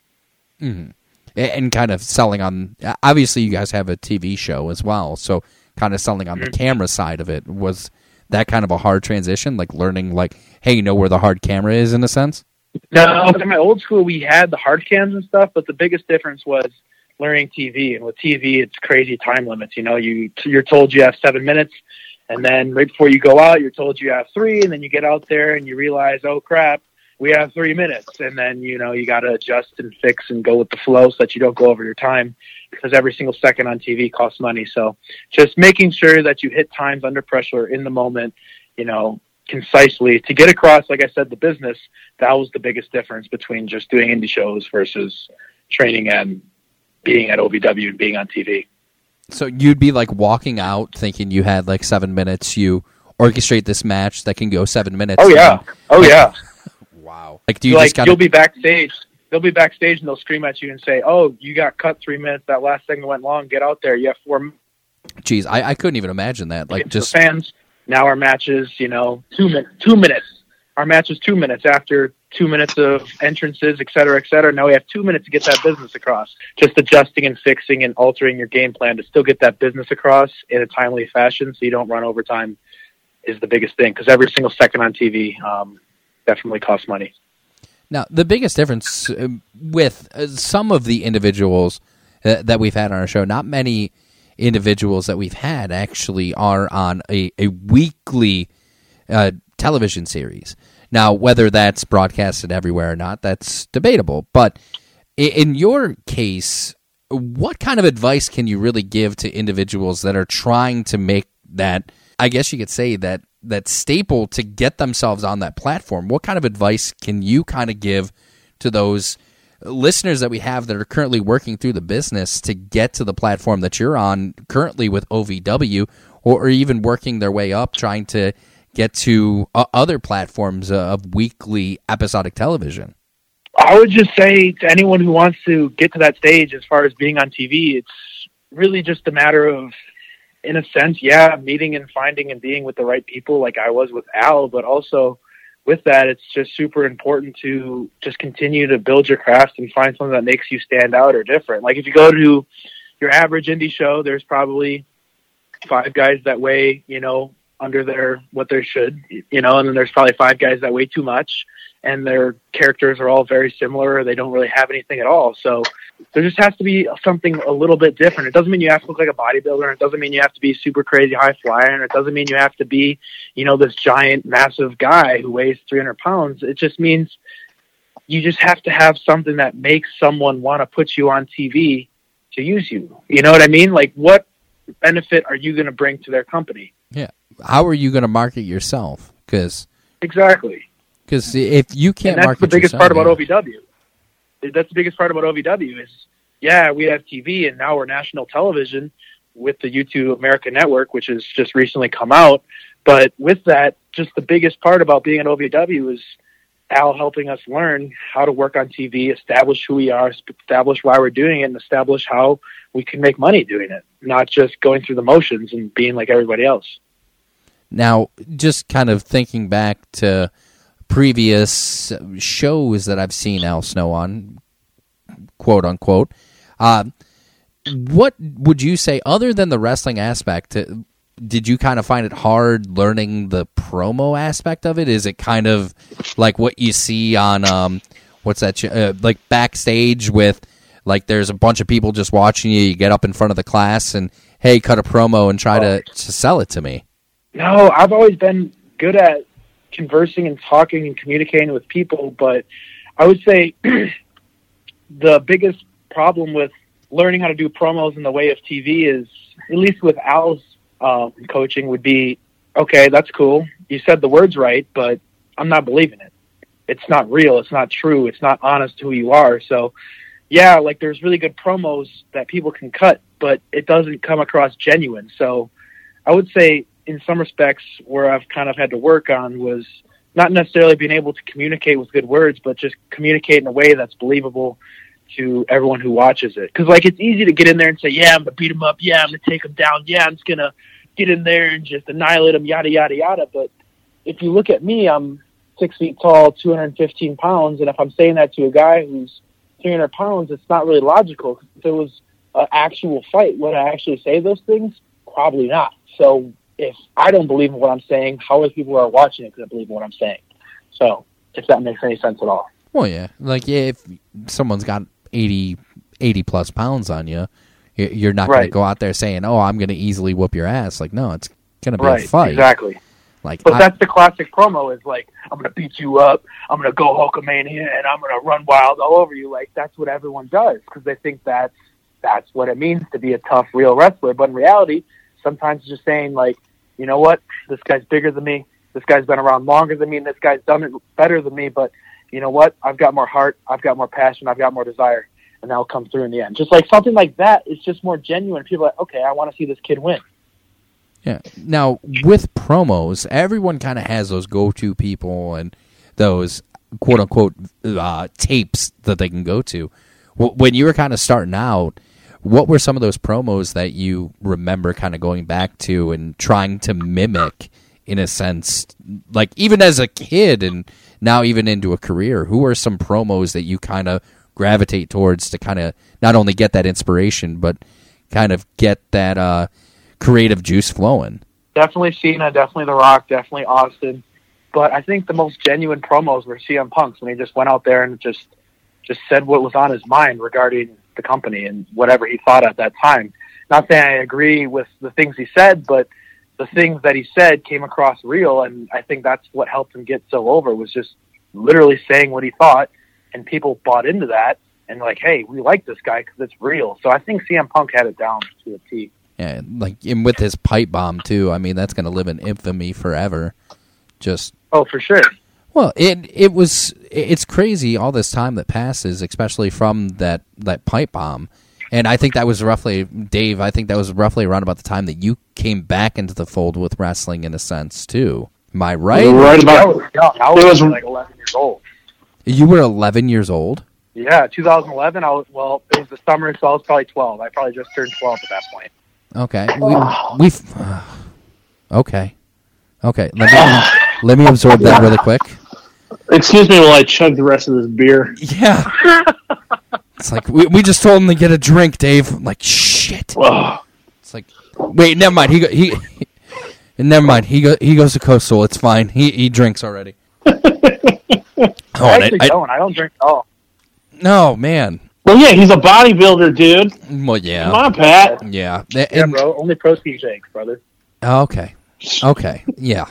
F: Mm-hmm. And kind of selling on. Obviously, you guys have a TV show as well, so kind of selling on the camera side of it was that kind of a hard transition, like learning, like, hey, you know where the hard camera is in a sense.
I: No, in my old school, we had the hard cams and stuff, but the biggest difference was learning TV. And with TV, it's crazy time limits. You know, you you're told you have seven minutes, and then right before you go out, you're told you have three, and then you get out there and you realize, oh crap, we have three minutes, and then you know you got to adjust and fix and go with the flow so that you don't go over your time because every single second on TV costs money. So just making sure that you hit times under pressure in the moment, you know, concisely to get across, like I said, the business. That was the biggest difference between just doing indie shows versus training and being at OVW and being on TV.
F: So you'd be like walking out thinking you had like seven minutes. You orchestrate this match that can go seven minutes.
I: Oh yeah,
F: then-
I: oh yeah. (laughs)
F: wow. Like, do you
I: like
F: just kind
I: you'll
F: of?
I: be backstage. They'll be backstage and they'll scream at you and say, "Oh, you got cut three minutes. That last segment went long. Get out there. You have four minutes."
F: Geez, I, I couldn't even imagine that. Like, just
I: fans. Now our match is, you know, two minutes. Two minutes. Our match is two minutes after two minutes of entrances, et cetera, et cetera. Now we have two minutes to get that business across. Just adjusting and fixing and altering your game plan to still get that business across in a timely fashion, so you don't run overtime. Is the biggest thing because every single second on TV um, definitely costs money.
F: Now, the biggest difference uh, with uh, some of the individuals uh, that we've had on our show, not many individuals that we've had actually are on a, a weekly uh, television series. Now, whether that's broadcasted everywhere or not, that's debatable. But in your case, what kind of advice can you really give to individuals that are trying to make that? I guess you could say that that staple to get themselves on that platform. What kind of advice can you kind of give to those listeners that we have that are currently working through the business to get to the platform that you're on currently with OVW, or, or even working their way up, trying to get to uh, other platforms uh, of weekly episodic television?
I: I would just say to anyone who wants to get to that stage as far as being on TV, it's really just a matter of, in a sense, yeah, meeting and finding and being with the right people like I was with Al, but also with that, it's just super important to just continue to build your craft and find something that makes you stand out or different. Like if you go to your average indie show, there's probably five guys that weigh, you know, under their what they should, you know, and then there's probably five guys that weigh too much and their characters are all very similar. They don't really have anything at all. So there just has to be something a little bit different. It doesn't mean you have to look like a bodybuilder. It doesn't mean you have to be super crazy high flyer. And it doesn't mean you have to be, you know, this giant, massive guy who weighs 300 pounds. It just means you just have to have something that makes someone want to put you on TV to use you. You know what I mean? Like, what benefit are you going to bring to their company?
F: Yeah. How are you going to market yourself? Because
I: exactly.
F: Because if you can't,
I: and that's
F: market
I: the biggest part about. OVW. That's the biggest part about OVW is, yeah, we have TV and now we're national television with the Youtoo America Network, which has just recently come out. But with that, just the biggest part about being at OVW is Al helping us learn how to work on TV, establish who we are, establish why we're doing it, and establish how we can make money doing it, not just going through the motions and being like everybody else.
F: Now, just kind of thinking back to previous shows that I've seen Al Snow on, quote unquote. Uh, what would you say, other than the wrestling aspect, uh, did you kind of find it hard learning the promo aspect of it? Is it kind of like what you see on um, what's that? Uh, like backstage with like there's a bunch of people just watching you. You get up in front of the class and hey, cut a promo and try to, to sell it to me.
I: No, I've always been good at conversing and talking and communicating with people, but I would say (clears throat) the biggest problem with learning how to do promos in the way of TV is, at least with Al's um, coaching, would be okay. That's cool. You said the words right, but I'm not believing it. It's not real. It's not true. It's not honest who you are. So, yeah, like there's really good promos that people can cut, but it doesn't come across genuine. So, I would say in some respects where I've kind of had to work on was not necessarily being able to communicate with good words, but just communicate in a way that's believable to everyone who watches it. Because like it's easy to get in there and say, "Yeah, I'm gonna beat him up. Yeah, I'm gonna take him down. Yeah, I'm just gonna get in there and just annihilate him." Yada yada yada. But if you look at me, I'm six feet tall, 215 pounds, and if I'm saying that to a guy who's 300 pounds, it's not really logical. If it was an actual fight, would I actually say those things? Probably not. So if I don't believe in what I'm saying, how are the people who are watching it going to believe in what I'm saying? So if that makes any sense at all.
F: Well, yeah, like yeah, if someone's got 80, 80 plus pounds on you, you- you're not going to go out there saying, "Oh, I'm going to easily whoop your ass." Like, no, it's going to be
I: Right,
F: a fight.
I: exactly.
F: Like,
I: But
F: I-
I: that's the classic promo is like, I'm going to beat you up. I'm going to go Hulkamania and I'm going to run wild all over you. Like, that's what everyone does because they think that's, that's what it means to be a tough, real wrestler. But in reality, sometimes just saying, like, you know what? This guy's bigger than me. This guy's been around longer than me. And this guy's done it better than me. But you know what? I've got more heart. I've got more passion. I've got more desire. And that'll come through in the end. Just like something like that is just more genuine. People are like, okay, I want to see this kid win.
F: Yeah. Now with promos, everyone kind of has those go-to people and those quote unquote uh, tapes that they can go to. When you were kind of starting out, what were some of those promos that you remember kind of going back to and trying to mimic in a sense, like even as a kid and now even into a career? Who are some promos that you kind of gravitate towards to kind of not only get that inspiration but kind of get that uh, creative juice flowing?
I: definitely Cena, definitely The Rock, definitely Austin. But I think the most genuine promos were CM Punk's when he just went out there and just just said what was on his mind regarding the company and whatever he thought at that time. Not saying I agree with the things he said, but the things that he said came across real, and I think that's what helped him get so over was just literally saying what he thought, and people bought into that and like, hey, we like this guy because it's real. So I think CM Punk had it down to a T.
F: Yeah, like and with his pipe bomb too. I mean, that's going to live in infamy forever. Just
I: Oh, for sure.
F: Well, it it was it's crazy all this time that passes, especially from that that pipe bomb. And I think that was roughly Dave. I think that was roughly around about the time that you came back into the fold with wrestling, in a sense, too. Am I right?
G: Right
I: I
G: about
I: was young. I was,
G: was-
I: like 11 years old.
F: You were 11 years old.
I: Yeah, 2011. I was well. It was the summer, so I was probably 12. I probably just turned 12 at that point.
F: Okay. (sighs) We, we've. (sighs) okay. Okay. Let me let me absorb that really quick.
G: Excuse me while I chug the rest of this beer.
F: Yeah. (laughs) It's like we, we just told him to get a drink, Dave. I'm like shit.
G: Ugh.
F: It's like wait, never mind. He go, he, he (laughs) never mind. He go, he goes to Coastal. It's fine. He he drinks already. (laughs) oh,
I: I actually
F: I, I,
I: don't. I don't drink at all.
F: no man.
G: Well, yeah, he's a bodybuilder, dude.
F: Well, yeah,
G: Come on, Pat.
F: yeah.
I: Yeah,
F: And-
I: bro. Only protein shakes, brother.
F: Oh, okay, okay, yeah.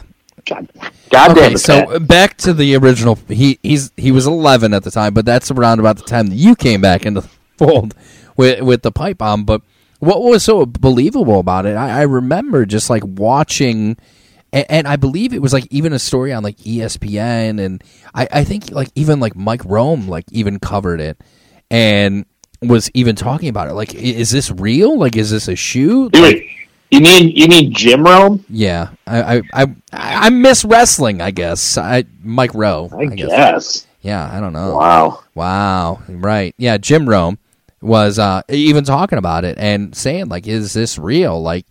G: God, God
F: okay,
G: damn it,
F: so
G: Pat.
F: Uh, back to the original. He he's he was 11 at the time, but that's around about the time that you came back into the (laughs) fold with with the pipe bomb. But what was so believable about it? I, I remember just like watching, and, and I believe it was like even a story on like ESPN, and I I think like even like Mike Rome like even covered it and was even talking about it. Like, is this real? Like, is this a shoe? Like,
G: mean, you mean you mean Jim Rome?
F: yeah, I, I I I miss wrestling. I guess I Mike Rowe.
G: I guess.
F: Yeah, I don't know.
G: Wow.
F: Wow. Right. Yeah, Jim Rome was uh, even talking about it and saying like, "Is this real?" Like,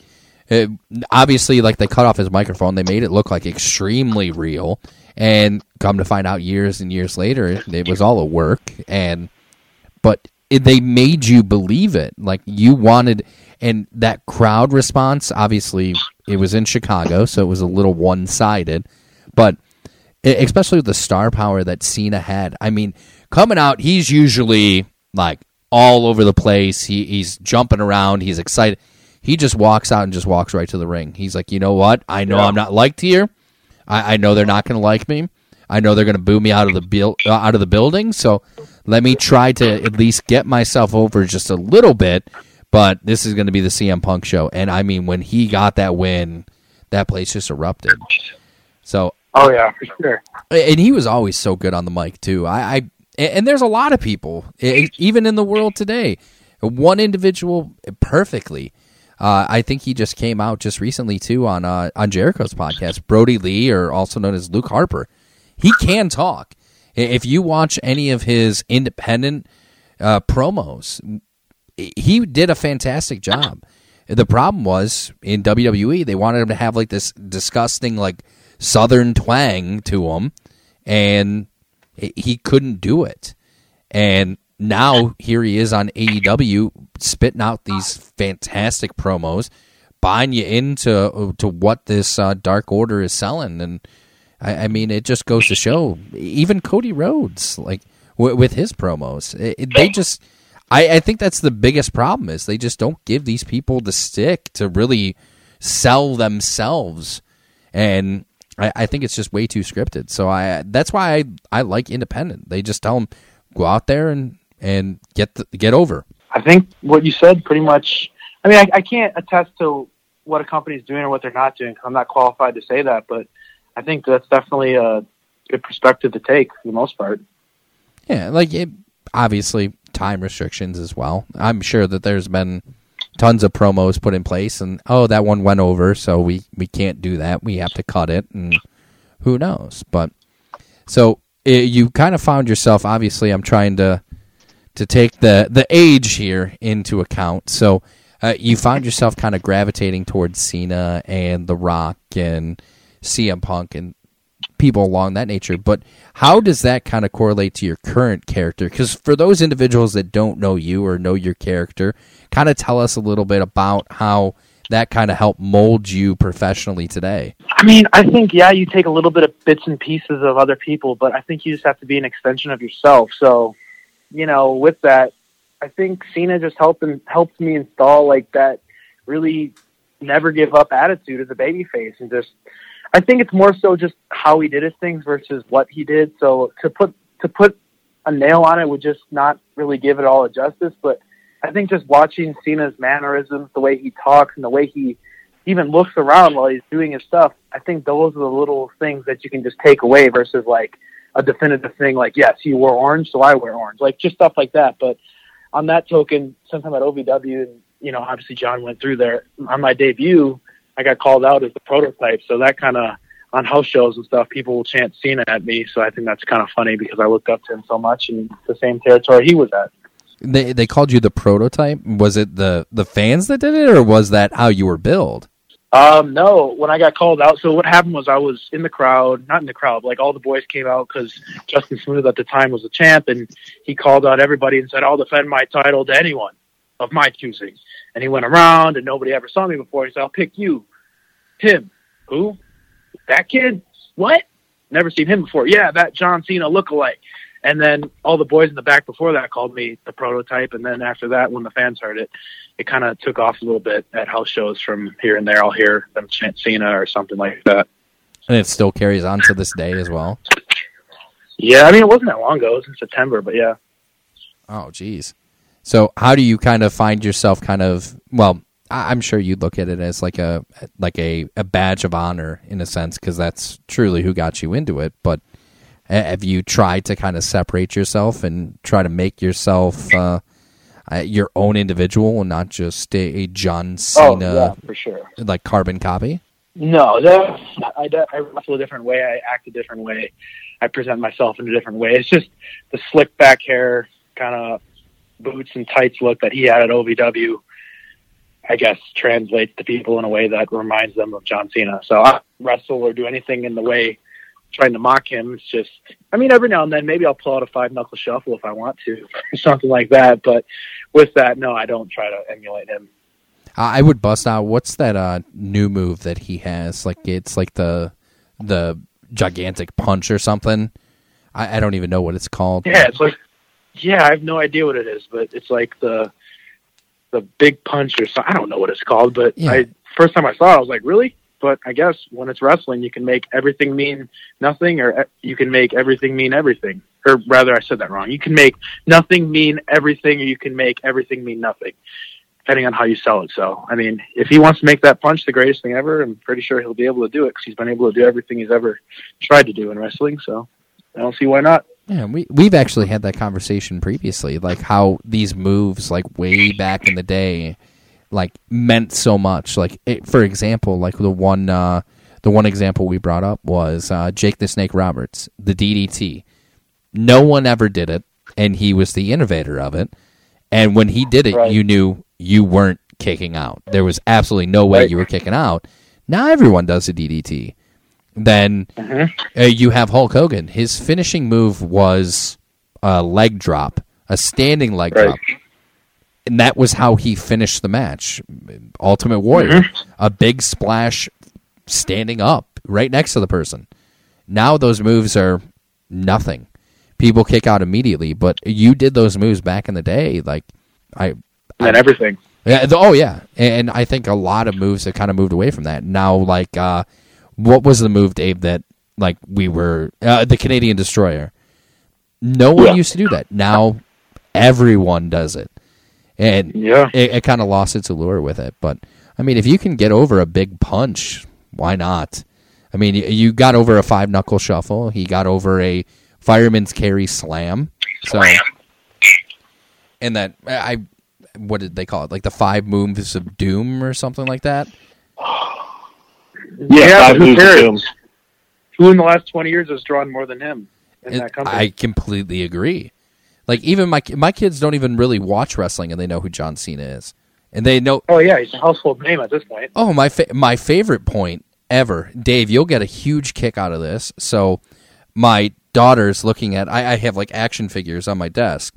F: it, obviously, like they cut off his microphone, they made it look like extremely real, and come to find out years and years later, it was all a work. And but it, they made you believe it, like you wanted, and that crowd response. Obviously, it was in Chicago, so it was a little one sided, but especially with the star power that Cena had. I mean, coming out, he's usually like all over the place. He he's jumping around. He's excited. He just walks out and just walks right to the ring. He's like, you know what? I know I'm not liked here. I, I know they're not going to like me. I know they're going to boo me out of the buil- uh, out of the building. So let me try to at least get myself over just a little bit. But this is going to be the CM Punk show, and I mean, when he got that win, that place just erupted. So
I: Oh yeah, for sure.
F: and he was always so good on the mic too. I, I and there's a lot of people, even in the world today, one individual perfectly. Uh, I think he just came out just recently too on uh, on Jericho's podcast, Brodie Lee, or also known as Luke Harper. He can talk. If you watch any of his independent uh, promos, he did a fantastic job. The problem was in WWE they wanted him to have like this disgusting like southern twang to him and he couldn't do it. And now here he is on AEW spitting out these fantastic promos, buying you into to what this uh, Dark Order is selling and I, I mean it just goes to show even Cody Rhodes like w- with his promos it, it- they just I, I think that's the biggest problem is they just don't give these people the stick to really sell themselves and I, I think it's just way too scripted so I that's why I, I like independent they just tell them go out there and and get the, get over
I: I think what you said pretty much. I mean, I, I can't attest to what a company's doing or what they're not doing. I'm not qualified to say that, but I think that's definitely a good perspective to take for the most part.
F: yeah like it, obviously time restrictions as well. I'm sure that there's been tons of promos put in place and oh that one went over so we we can't do that. We have to cut it and who knows? But so eh, you kind of found yourself obviously i'm trying to to take the the age here into account. So uh, you found yourself kind of gravitating towards Cena and The Rock and CM Punk and people along that nature. But how does that kind of correlate to your current character? Because for those individuals that don't know you or know your character, kind of tell us a little bit about how that kind of helped mold you professionally today.
I: I mean, I think yeah, you take a little bit of bits and pieces of other people, but I think you just have to be an extension of yourself. So, you know, with that, I think Cena just helped and helped me install like that really never give up attitude as a babyface, and just I think it's more so just how he did his things versus what he did. So to put to put a nail on it would just not really give it all a justice, but I think just watching Cena's mannerisms, the way he talks, and the way he even looks around while he's doing his stuff, I think those are the little things that you can just take away versus like a definitive thing like, yes, you wore orange, so I wear orange. Like just stuff like that. But on that token, sometime at OVW, and you know, obviously John went through there on my debut. I got called out as the prototype, so that kind of on house shows and stuff, people will chant Cena at me. So I think that's kind of funny because I looked up to him so much and the same territory he was at.
F: They they called you the prototype. Was it the the fans that did it, or was that how you were billed?
I: Um, no, when I got called out, so what happened was I was in the crowd, not in the crowd, like all the boys came out because Justin Smooth at the time was a champ, and he called out everybody and said, "I'll defend my title to anyone of my choosing." And he went around, and nobody ever saw me before. He said, "I'll pick you, Tim, who, that kid, what? Never seen him before. Yeah, that John Cena lookalike." And then all the boys in the back before that called me the prototype, and then after that, when the fans heard it, it kind of took off a little bit at house shows from here and there. I'll hear them chant Cena or something like that.
F: And it still carries on to this day as well.
I: Yeah, I mean it wasn't that long ago. It was in September, but yeah.
F: Oh, geez. So how do you kind of find yourself kind of well? I'm sure you'd look at it as like a like a, a badge of honor in a sense because that's truly who got you into it. But have you tried to kind of separate yourself and try to make yourself uh, uh, your own individual and not just a, a John
I: Oh
F: Cena
I: yeah, for sure.
F: like carbon copy?
I: No, that, I, I wrestle a different way. I act a different way. I present myself in a different way. It's just the slick back hair, kind of boots and tights look that he had at OVW. I guess translates to people in a way that reminds them of John Cena. So I wrestle or do anything in the way trying to mock him. It's just, I mean, every now and then maybe I'll pull out a five knuckle shuffle if I want to, or (laughs) something like that. But with that, no, I don't try to emulate him.
F: I I would bust out. What's that uh, new move that he has? Like it's like the the gigantic punch or something. I, I don't even know what it's called.
I: Yeah, it's like, yeah, I have no idea what it is, but it's like the the big punch or something. I don't know what it's called, but
F: Yeah.
I: I first time I saw it, I was like, really? But I guess when it's wrestling, you can make everything mean nothing, or e- you can make everything mean everything. Or rather, I said that wrong. You can make nothing mean everything, or you can make everything mean nothing, depending on how you sell it. So, I mean, if he wants to make that punch the greatest thing ever, I'm pretty sure he'll be able to do it because he's been able to do everything he's ever tried to do in wrestling. So, I don't see why not.
F: Yeah, we we've actually had that conversation previously, like how these moves, like way back in the day, like meant so much. Like, it, for example, like the one uh, the one example we brought up was uh, Jake the Snake Roberts, the DDT. No one ever did it, and he was the innovator of it. And when he did it,
I: Right.
F: you knew you weren't kicking out. There was absolutely no way
I: Right.
F: you were kicking out. Now everyone does a DDT. Then uh, you have Hulk Hogan. His finishing move was a leg drop, a standing leg
I: Right.
F: drop. And that was how he finished the match. Ultimate Warrior. A big splash standing up right next to the person. Now those moves are nothing. People kick out immediately, but you did those moves back in the day. Like, I.
I: And everything.
F: Yeah, oh yeah, and I think a lot of moves have kind of moved away from that. Now, like, uh, what was the move, Dave? That like we were uh, the Canadian Destroyer. No one
I: Yeah.
F: used to do that. Now everyone does it, and
I: Yeah.
F: it, it kind of lost its allure with it. But I mean, if you can get over a big punch, why not? I mean, you got over a five knuckle shuffle. He got over a fireman's carry slam. So, and that I, what did they call it? Like the five moves of doom or something like that.
I: Yeah,
G: five
I: who
G: moves of
I: cares? Who in the last 20 years has drawn more than him in
F: It-
I: that company?
F: I completely agree. Like even my my kids don't even really watch wrestling, and they know who John Cena is, and they know.
I: oh, yeah, he's a household name at this point.
F: Oh, my fa- my favorite point ever, Dave. You'll get a huge kick out of this. So, my daughter's looking at. I, I have like action figures on my desk,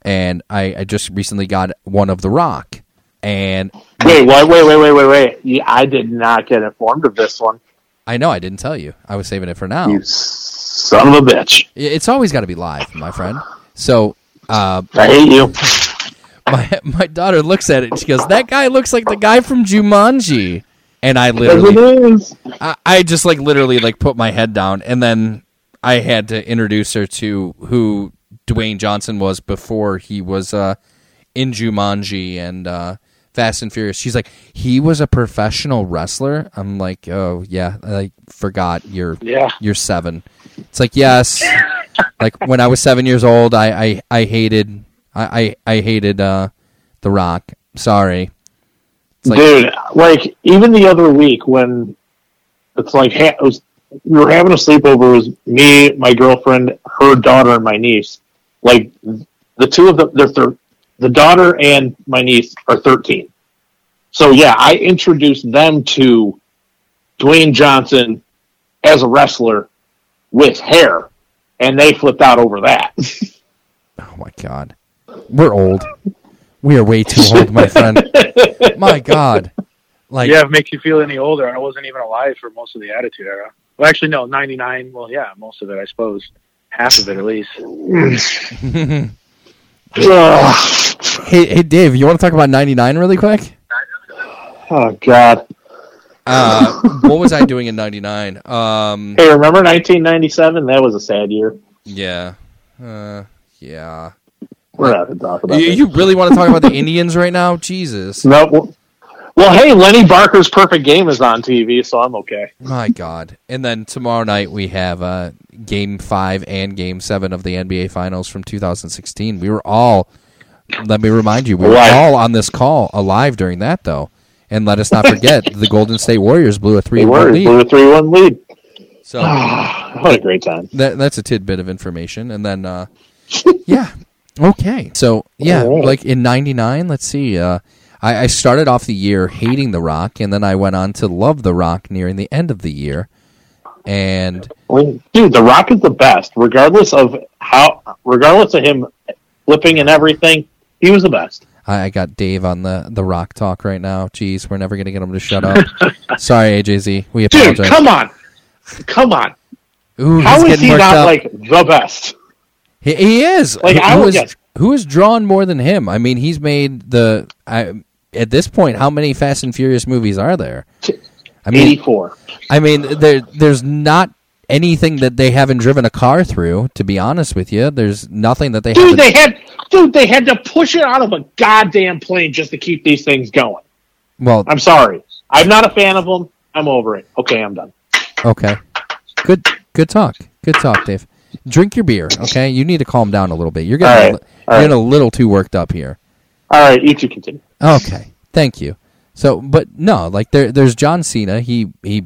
F: and I, I just recently got one of The Rock, and
G: Wait? Wait, wait, wait, wait, wait. Yeah, I did not get informed of this one.
F: I know I didn't tell you. I was saving it for now.
G: You son of a bitch.
F: It's always got to be live, my friend. So, uh,
G: I hate you.
F: my my daughter looks at it and she goes, "That guy looks like the guy from Jumanji." And I literally,
G: it is.
F: I, I just like literally like put my head down, and then I had to introduce her to who Dwayne Johnson was before he was uh, in Jumanji and uh, Fast and Furious. She's like, he was a professional wrestler. I'm like, oh yeah, I forgot you're
I: Yeah.
F: you're seven. It's like yes, like when I was seven years old, I I, I hated I, I I hated uh, The Rock. Sorry, like-
G: Dude, like even the other week when it's like ha- it was, we were having a sleepover. It was me, my girlfriend, her daughter, and my niece. Like the two of them, they're thir- the daughter and my niece are thirteen. So yeah, I introduced them to Dwayne Johnson as a wrestler with hair, and they flipped out over that. (laughs)
F: oh my god, we're old. We are way too old, my friend. (laughs) My God, like
I: yeah, it makes you feel any older, I wasn't even alive for most of the Attitude Era. Well, actually, no, ninety nine. Well, yeah, most of it, I suppose, half of it at least. (laughs)
F: Hey, hey, Dave, you want to talk about '99 really quick?
G: oh God!
F: Uh, what was I doing in '99? Um,
G: Hey, remember 1997? That was a sad year.
F: yeah, uh, yeah.
G: We're not going to talk about
F: You, you really want to talk about the Indians right now? Jesus,
G: No. Well, hey, Lenny Barker's Perfect Game is on TV, so I'm okay.
F: my God! And then tomorrow night we have uh, Game Five and Game Seven of the NBA Finals from 2016. We were all. Let me remind you, we were
G: Alive.
F: all on this call alive during that, though. And let us not (laughs) forget, the Golden State Warriors blew a three-one lead.
G: blew a three-one lead.
F: So (sighs)
G: what a great time!
F: that that's a tidbit of information and then uh (laughs) yeah okay so yeah
G: right.
F: like in 99 let's see uh I, I started off the year hating the rock and then i went on to love the rock nearing the end of the year and
G: I mean, dude, The Rock is the best, regardless of how, regardless of him flipping and everything. He was the best.
F: I, I got dave on the the rock talk right now jeez we're never gonna get him to shut up (laughs) sorry ajz we
G: Dude,
F: apologize
G: come on, come on!
F: Ooh,
G: How is he not
F: up.
G: like the best?
F: He, he is.
G: Like,
F: who,
G: I
F: who
G: guess-
F: who has drawn more than him? I mean, he's made the. I, at this point, how many Fast and Furious movies are there? I mean,
G: Eighty-four.
F: I mean, there there's not anything that they haven't driven a car through. To be honest with you, there's nothing that they
G: Dude,
F: haven't.
G: they had, dude, they had to push it out of a goddamn plane just to keep these things going.
F: well,
G: I'm sorry. I'm not a fan of them. I'm over it. Okay, I'm done.
F: okay, good good talk. Good talk, Dave. Drink your beer, okay? You need to calm down a little bit. You're getting,
G: right,
F: a, you're
G: right.
F: getting a little too worked up here.
G: All right, you two continue.
F: Okay, thank you. So, but no, like there, there's John Cena. He, he.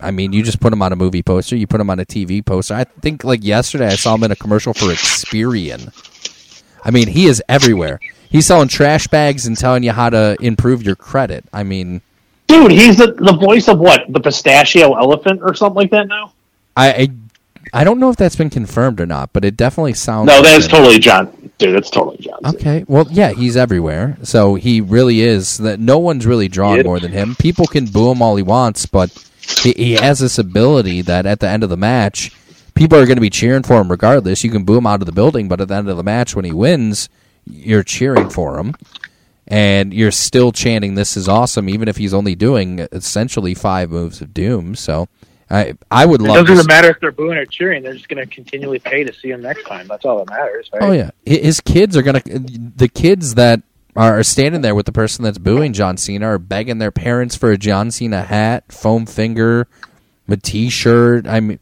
F: I mean, you just put him on a movie poster. You put him on a TV poster. I think like yesterday, I saw him in a commercial for Experian. I mean, he is everywhere. He's selling trash bags and telling you how to improve your credit. I mean,
G: Dude, he's the, the voice of what? The pistachio elephant or something like that now?
F: I, I, I don't know if that's been confirmed or not, but it definitely sounds.
G: No,
F: like
G: that is totally John. Dude, that's totally John.
F: Okay. Well, yeah, he's everywhere. So he really is. That no one's really drawn
I: Yeah.
F: more than him. People can boo him all he wants, but he, he has this ability that at the end of the match, people are going to be cheering for him regardless. You can boo him out of the building, but at the end of the match, when he wins, you're cheering for him, and you're still chanting, "This is awesome," even if he's only doing essentially five moves of doom. So. I I would
I: It
F: love.
I: doesn't
F: to
I: even
F: s-
I: matter if they're booing or cheering; they're just going to continually pay to see him next time. That's all that matters, right?
F: Oh yeah, his kids are gonna. The kids that are standing there with the person that's booing John Cena are begging their parents for a John Cena hat, foam finger, a T-shirt. I mean,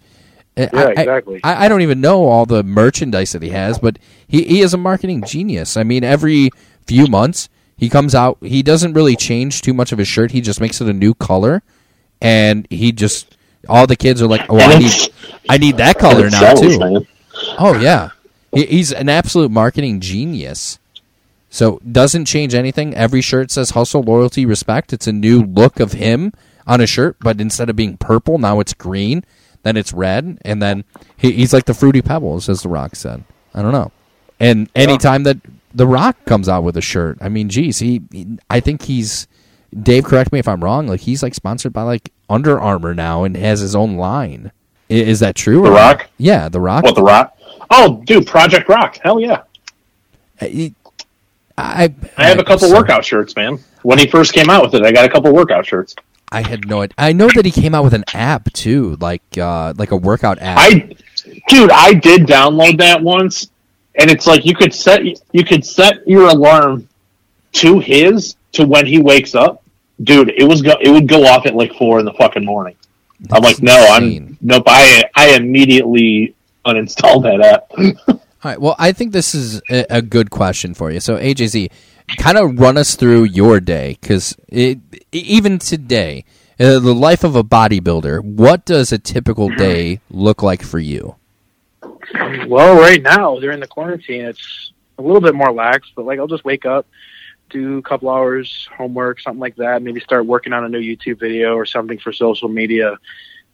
F: eh, I-
I: Yeah,
F: I-
I: exactly.
F: I, I don't even know all the merchandise that he has, but he he is a marketing genius. I mean, every few months he comes out. He doesn't really change too much of his shirt. He just makes it a new color, and he just all the kids are like, "Oh, I need I need that color now
G: sells,
F: too."
G: man.
F: Oh yeah, he, he's an absolute marketing genius. So doesn't change anything. Every shirt says hustle, loyalty, respect. It's a new look of him on a shirt, but instead of being purple, now it's green. Then it's red, and then he, he's like the fruity pebbles, as the Rock said. I don't know. And anytime that the Rock comes out with a shirt, I mean, geez, he, he- I think he's Dave. Correct me if I'm wrong. Like he's like sponsored by like Under Armour now and has his own line. I- Is that true?
G: The
F: or?
G: Rock?
F: Yeah, the Rock.
G: What, The Rock? Oh, dude, Project Rock. Hell yeah.
F: I, I,
G: I have a couple workout shirts, man. When he first came out with it, I got a couple workout shirts.
F: I had no idea. I know that he came out with an app too, like uh, like a workout app.
G: I, dude, I did download that once, and it's like you could set you could set your alarm to his to when he wakes up, dude, it was go it would go off at like four in the fucking morning. I'm like, no, I'm nope. I I immediately uninstalled that app. (laughs)
F: All right. Well, I think this is a, a good question for you. So, AJZ, kind of run us through your day because even today, uh, the life of a bodybuilder. What does a typical day look like for you?
I: Well, right now during the quarantine, it's a little bit more lax. But like, I'll just wake up, do a couple hours homework, something like that. Maybe start working on a new YouTube video or something for social media.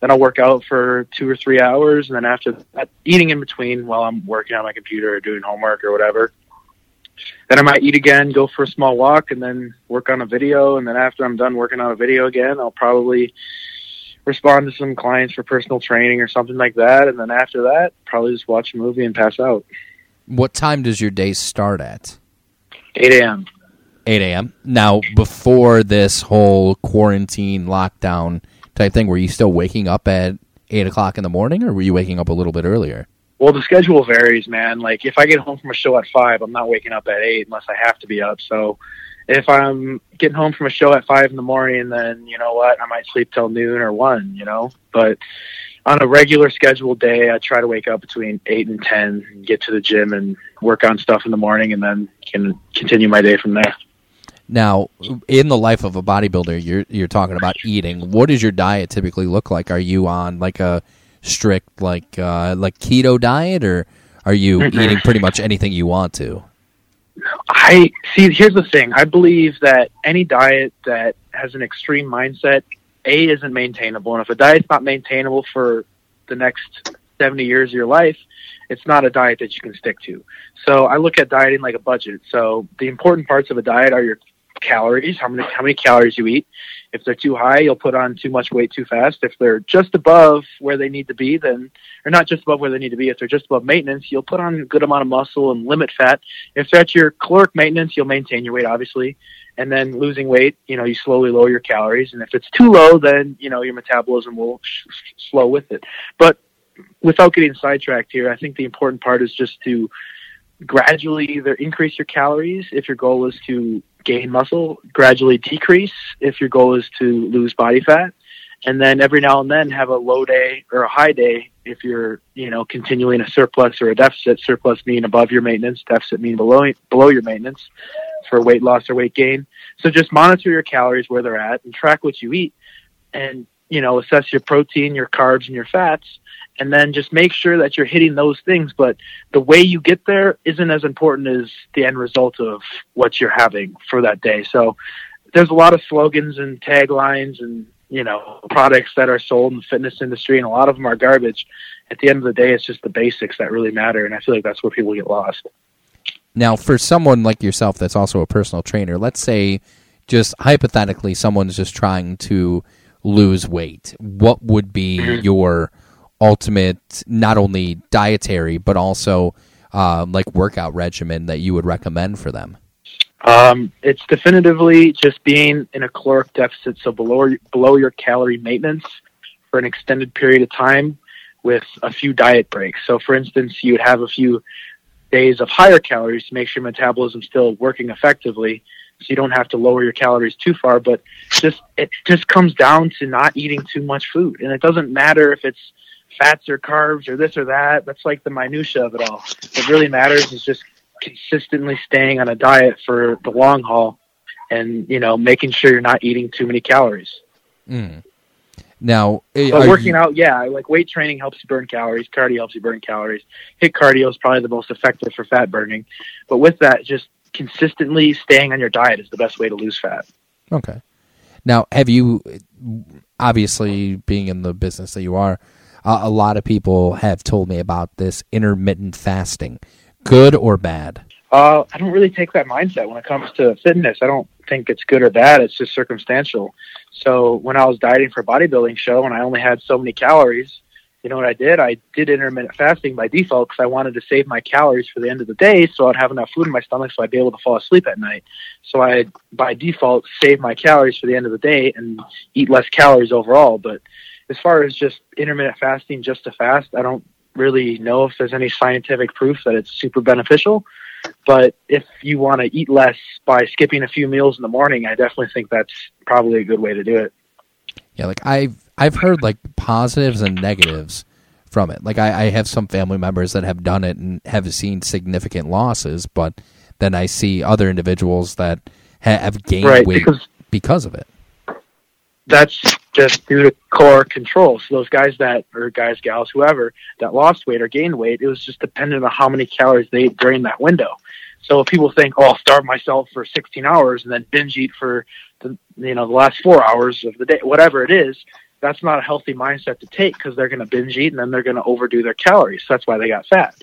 I: Then I'll work out for two or three hours, and then after that, eating in between while I'm working on my computer or doing homework or whatever. Then I might eat again, go for a small walk, and then work on a video. And then after I'm done working on a video again, I'll probably respond to some clients for personal training or something like that. And then after that, probably just watch a movie and pass out.
F: What time does your day start at?
I: 8 a.m.
F: 8 a.m. Now, before this whole quarantine lockdown type thing, were you still waking up at 8 o'clock in the morning or were you waking up a little bit earlier?
I: Well, the schedule varies, man. Like if I get home from a show at 5, I'm not waking up at 8 unless I have to be up. So if I'm getting home from a show at 5 in the morning, then you know what? I might sleep till noon or 1, you know? But on a regular scheduled day, I try to wake up between 8 and 10 get to the gym and work on stuff in the morning and then can continue my day from there.
F: Now, in the life of a bodybuilder, you're you're talking about eating. What does your diet typically look like? Are you on like a strict like uh, like keto diet, or are you mm-hmm. eating pretty much anything you want to?
I: I see. Here's the thing. I believe that any diet that has an extreme mindset, a isn't maintainable, and if a diet's not maintainable for the next seventy years of your life, it's not a diet that you can stick to. So I look at dieting like a budget. So the important parts of a diet are your calories, how many how many calories you eat. If they're too high, you'll put on too much weight too fast. If they're just above where they need to be, then or not just above where they need to be, if they're just above maintenance, you'll put on a good amount of muscle and limit fat. If at your caloric maintenance, you'll maintain your weight obviously. And then losing weight, you know, you slowly lower your calories. And if it's too low, then, you know, your metabolism will sh- slow with it. But without getting sidetracked here, I think the important part is just to gradually either increase your calories if your goal is to gain muscle, gradually decrease if your goal is to lose body fat, and then every now and then have a low day or a high day if you're, you know, continuing a surplus or a deficit. Surplus meaning above your maintenance, deficit meaning below below your maintenance for weight loss or weight gain. So just monitor your calories where they're at and track what you eat and, you know, assess your protein, your carbs and your fats and then just make sure that you're hitting those things. But the way you get there isn't as important as the end result of what you're having for that day. So there's a lot of slogans and taglines and you know products that are sold in the fitness industry, and a lot of them are garbage. At the end of the day, it's just the basics that really matter, and I feel like that's where people get lost.
F: Now, for someone like yourself that's also a personal trainer, let's say just hypothetically someone's just trying to lose weight, what would be mm-hmm. your ultimate not only dietary but also uh, like workout regimen that you would recommend for them?
I: Um, it's definitively just being in a caloric deficit, so below below your calorie maintenance for an extended period of time with a few diet breaks. So, for instance, you would have a few days of higher calories to make sure your metabolism still working effectively, so you don't have to lower your calories too far. But just it just comes down to not eating too much food, and it doesn't matter if it's fats or carbs or this or that. That's like the minutia of it all. What really matters is just consistently staying on a diet for the long haul, and you know making sure you're not eating too many calories.
F: Mm. Now,
I: eh, but working you... out, yeah, like weight training helps you burn calories. Cardio helps you burn calories. HIIT cardio is probably the most effective for fat burning. But with that, just consistently staying on your diet is the best way to lose fat.
F: Okay. Now, have you obviously being in the business that you are? uh, a lot of people have told me about this intermittent fasting. Good or bad?
I: Uh, I don't really take that mindset when it comes to fitness. I don't think it's good or bad. It's just circumstantial. So when I was dieting for a bodybuilding show and I only had so many calories, you know what I did? I did intermittent fasting by default because I wanted to save my calories for the end of the day so I'd have enough food in my stomach so I'd be able to fall asleep at night. So I, by default, save my calories for the end of the day and eat less calories overall. But as far as just intermittent fasting just to fast, I don't really know if there's any scientific proof that it's super beneficial. But if you want to eat less by skipping a few meals in the morning, I definitely think that's probably a good way to do it.
F: Yeah, like I've I've heard like positives and negatives from it. Like I, I have some family members that have done it and have seen significant losses, but then I see other individuals that ha- have gained
I: Right,
F: weight
I: because-
F: because of it.
I: That's just due to core control. So those guys that, or guys, gals, whoever, that lost weight or gained weight, it was just dependent on how many calories they ate during that window. So if people think, oh, I'll starve myself for 16 hours and then binge eat for the, you know, the last four hours of the day, whatever it is, that's not a healthy mindset to take because they're going to binge eat and then they're going to overdo their calories. So that's why they got fat.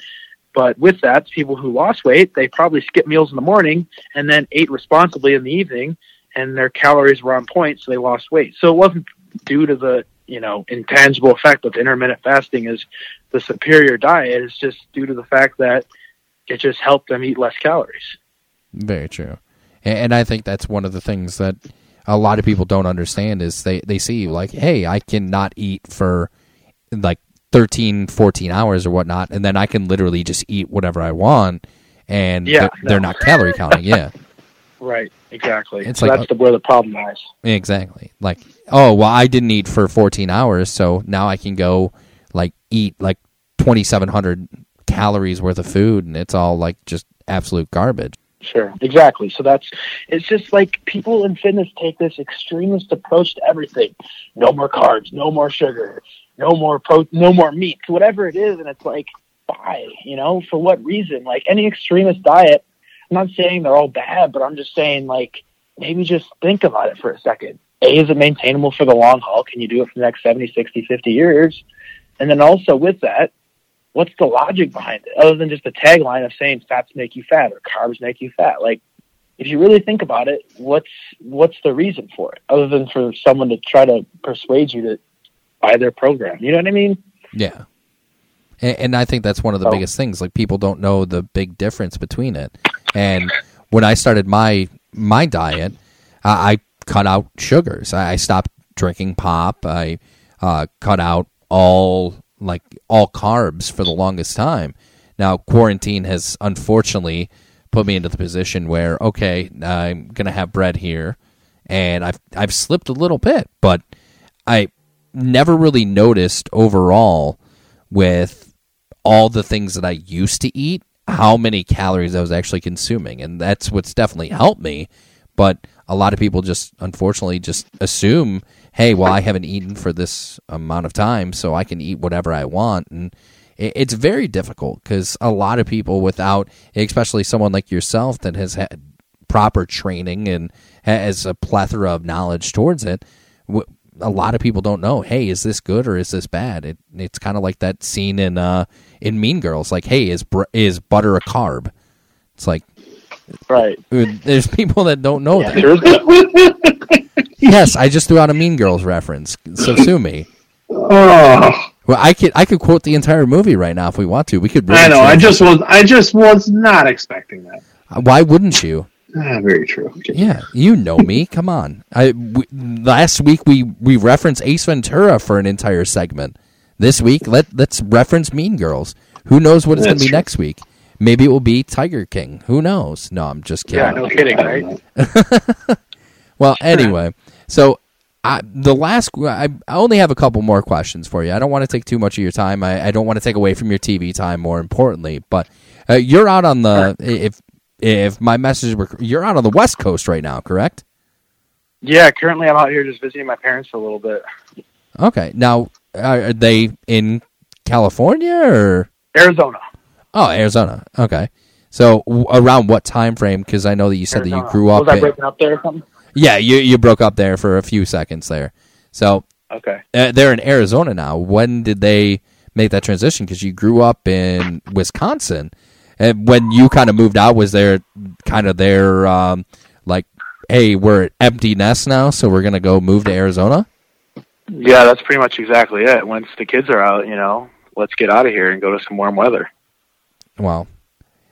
I: But with that, people who lost weight, they probably skipped meals in the morning and then ate responsibly in the evening, and their calories were on point, so they lost weight. So it wasn't due to the you know intangible effect of intermittent fasting is the superior diet. It's just due to the fact that it just helped them eat less calories.
F: Very true. And, and I think that's one of the things that a lot of people don't understand is they, they see like, hey, I cannot eat for like 13, 14 hours or whatnot, and then I can literally just eat whatever I want, and
I: Yeah,
F: they're, they're not calorie (laughs) counting. Yeah,
I: Right. Exactly.
F: It's
I: so
F: like
I: that's oh the, where the problem lies.
F: exactly. Like, oh, well, I didn't eat for 14 hours, so now I can go like eat like 2,700 calories worth of food, and it's all like just absolute garbage.
I: Sure, exactly. So that's it's just like people in fitness take this extremist approach to everything. No more carbs, no more sugar, no more pro, no more meat, whatever it is, and it's like, why? You know, for what reason? Like any extremist diet. I'm not saying they're all bad, but I'm just saying like maybe just think about it for a second. A, is it maintainable for the long haul? Can you do it for the next 70, 60, 50 years? And then also with that, what's the logic behind it other than just the tagline of saying fats make you fat or carbs make you fat like if you really think about it what's what's the reason for it other than for someone to try to persuade you to buy their program you know what i mean
F: Yeah. And, and I think that's one of the
I: Oh.
F: biggest things. Like people don't know the big difference between it. And when I started my my diet, I, I cut out sugars. I, I stopped drinking pop. I uh, cut out all like all carbs for the longest time. Now quarantine has unfortunately put me into the position where okay, I'm gonna have bread here, and I've I've slipped a little bit, but I never really noticed overall with all the things that I used to eat how many calories I was actually consuming, and that's what's definitely helped me. But a lot of people just unfortunately just assume, hey, well, I haven't eaten for this amount of time, so I can eat whatever I want, and it's very difficult because a lot of people without, especially someone like yourself that has had proper training and has a plethora of knowledge towards it, a lot of people don't know. Hey, is this good or is this bad? It, it's kind of like that scene in uh, in Mean Girls. Like, hey, is is butter a carb? It's like
I: right
F: uh, there's people that don't know
I: yeah,
F: that. (laughs) Yes, I just threw out a Mean Girls reference, so sue me.
G: Oh,
F: Well, I could I could quote the entire movie right now if we want to. We could. Really
G: I know. I just was. I just was not expecting that.
F: Why wouldn't you?
G: Ah, very true. Okay.
F: Yeah, you know me. Come on. I we, last week we we referenced Ace Ventura for an entire segment. This week let let's reference Mean Girls. Who knows what it's going to be
G: true.
F: next week? Maybe it will be Tiger King. Who knows? No, I'm just kidding.
I: yeah no kidding right (laughs)
F: Well, anyway, so I, the last I, I only have a couple more questions for you. I don't want to take too much of your time. I, I don't want to take away from your TV time. More importantly, but uh, you're out on the if if my message were you're out on the West Coast right now, correct?
I: yeah currently i'm out here just visiting my parents for a little bit
F: Okay. Now, are are they in California or
I: arizona
F: oh Arizona? Okay. So w- around what time frame? Because I know that you said that you grew up.
I: was i
F: in-
I: breaking up there or something
F: yeah, you you broke up there for a few seconds there. So
I: okay
F: uh, they're in Arizona now. When did they make that transition? Because you grew up in Wisconsin, and when you kind of moved out, was there kind of their um, like, hey, we're at empty nest now, so we're gonna go move to Arizona?
I: yeah that's pretty much exactly it once the kids are out you know let's get out of here and go to some warm weather
F: Well,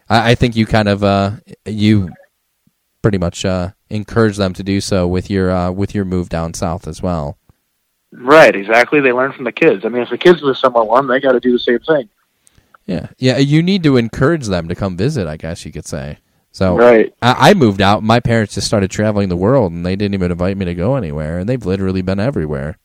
F: I, I think you kind of uh, you pretty much uh, encourage them to do so with your uh, with your move down south as well.
I: Right, exactly. They learn from the kids. I mean, if the kids live somewhere warm, they got to do the same thing.
F: Yeah, yeah. You need to encourage them to come visit. I guess you could say. So
I: Right.
F: I, I moved out. My parents just started traveling the world, and they didn't even invite me to go anywhere. And they've literally been everywhere.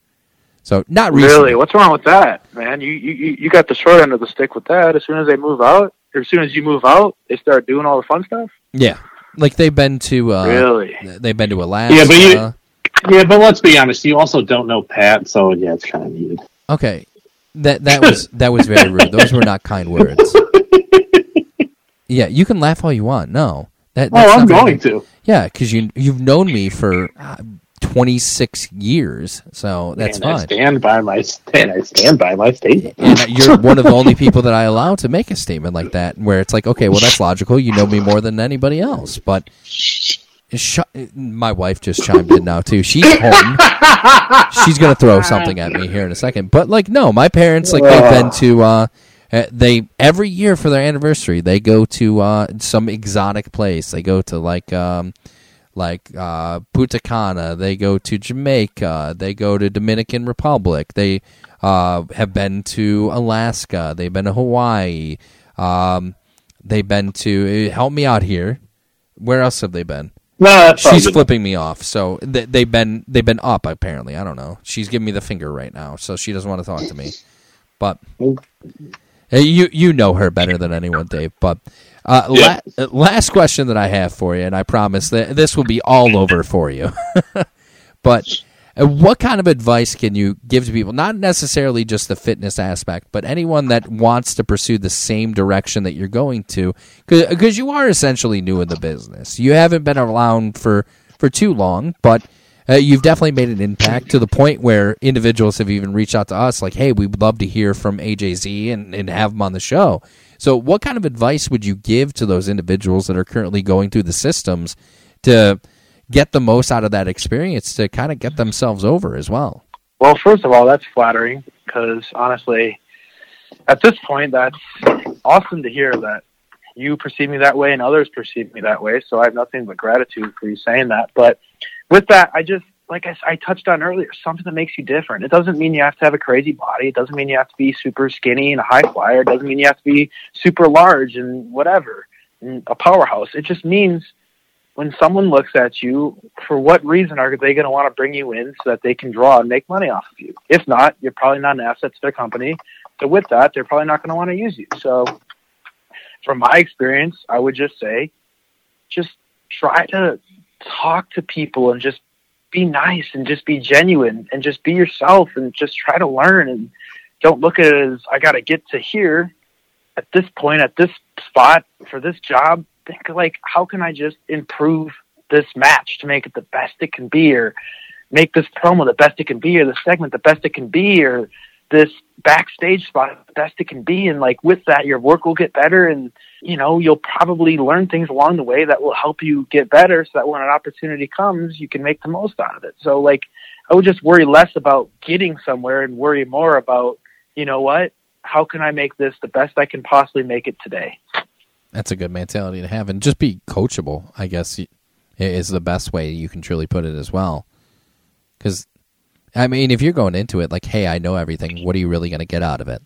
F: So not recently.
I: Really? What's wrong with that, man? You, you you got the short end of the stick with that. As soon as they move out, as soon as you move out, they start doing all the fun stuff.
F: Yeah, like they've been to. Uh,
I: Really?
F: They've been to Alaska.
G: Yeah, but you- Yeah, but let's be honest. You also don't know Pat, so yeah, it's kind of needed.
F: Okay, that that was (laughs) that was very rude. Those were not kind words. Yeah, you can laugh all you want. No, that,
G: Oh, I'm
F: gonna
G: to.
F: Yeah, because you you've known me for uh, twenty six years, so that's
G: and I stand by my and I stand by my statement.
F: And you're one of the only people that I allow to make a statement like that, where it's like, okay, well, that's logical. You know me more than anybody else, but. Sh- my wife just chimed in now too. She's home. She's gonna throw something at me here in a second. But like, no, my parents like they've been to. Uh, uh, they every year for their anniversary they go to uh, some exotic place. They go to like um, like uh, Punta Cana. They go to Jamaica. They go to Dominican Republic. They uh, have been to Alaska. They've been to Hawaii. Um, they've been to help me out here. Where else have they been?
G: No,
F: She's flipping me off. So they, they've been they've been up apparently. I don't know. She's giving me the finger right now, so she doesn't want to talk to me. But uh, you you know her better than anyone, Dave. But uh, la- last question that I have for you, and I promise that this will be all over for you. (laughs) but uh, what kind of advice can you give to people? Not necessarily just the fitness aspect, but anyone that wants to pursue the same direction that you're going to, because you are essentially new in the business. You haven't been around for for too long, but. Uh, you've definitely made an impact to the point where individuals have even reached out to us like, hey, we would love to hear from AJZ and, and have them on the show. So, what kind of advice would you give to those individuals that are currently going through the systems to get the most out of that experience to kind of get themselves over as well?
I: Well, first of all, that's flattering because honestly, at this point, that's awesome to hear that you perceive me that way and others perceive me that way. So I have nothing but gratitude for you saying that. But with that, I just, like I, I, touched on earlier, something that makes you different. It doesn't mean you have to have a crazy body. It doesn't mean you have to be super skinny and a high flyer. It doesn't mean you have to be super large and whatever, and a powerhouse. It just means when someone looks at you, for what reason are they going to want to bring you in so that they can draw and make money off of you? If not, you're probably not an asset to their company. So with that, they're probably not going to want to use you. So from my experience, I would just say, just try to talk to people and just be nice and just be genuine and just be yourself and just try to learn and don't look at it as I got to get to here at this point at this spot for this job. Think like how can I just improve this match to make it the best it can be or make this promo the best it can be or the segment the best it can be or this backstage spot the best it can be and like with that your work will get better and you know you'll probably learn things along the way that will help you get better so that when an opportunity comes you can make the most out of it so like i would just worry less about getting somewhere and worry more about you know what how can i make this the best i can possibly make it today
F: That's a good mentality to have, and just be coachable. I guess is the best way you can truly put it as well. Because, I mean, if you're going into it like, "Hey, I know everything," what are you really going to get out of it?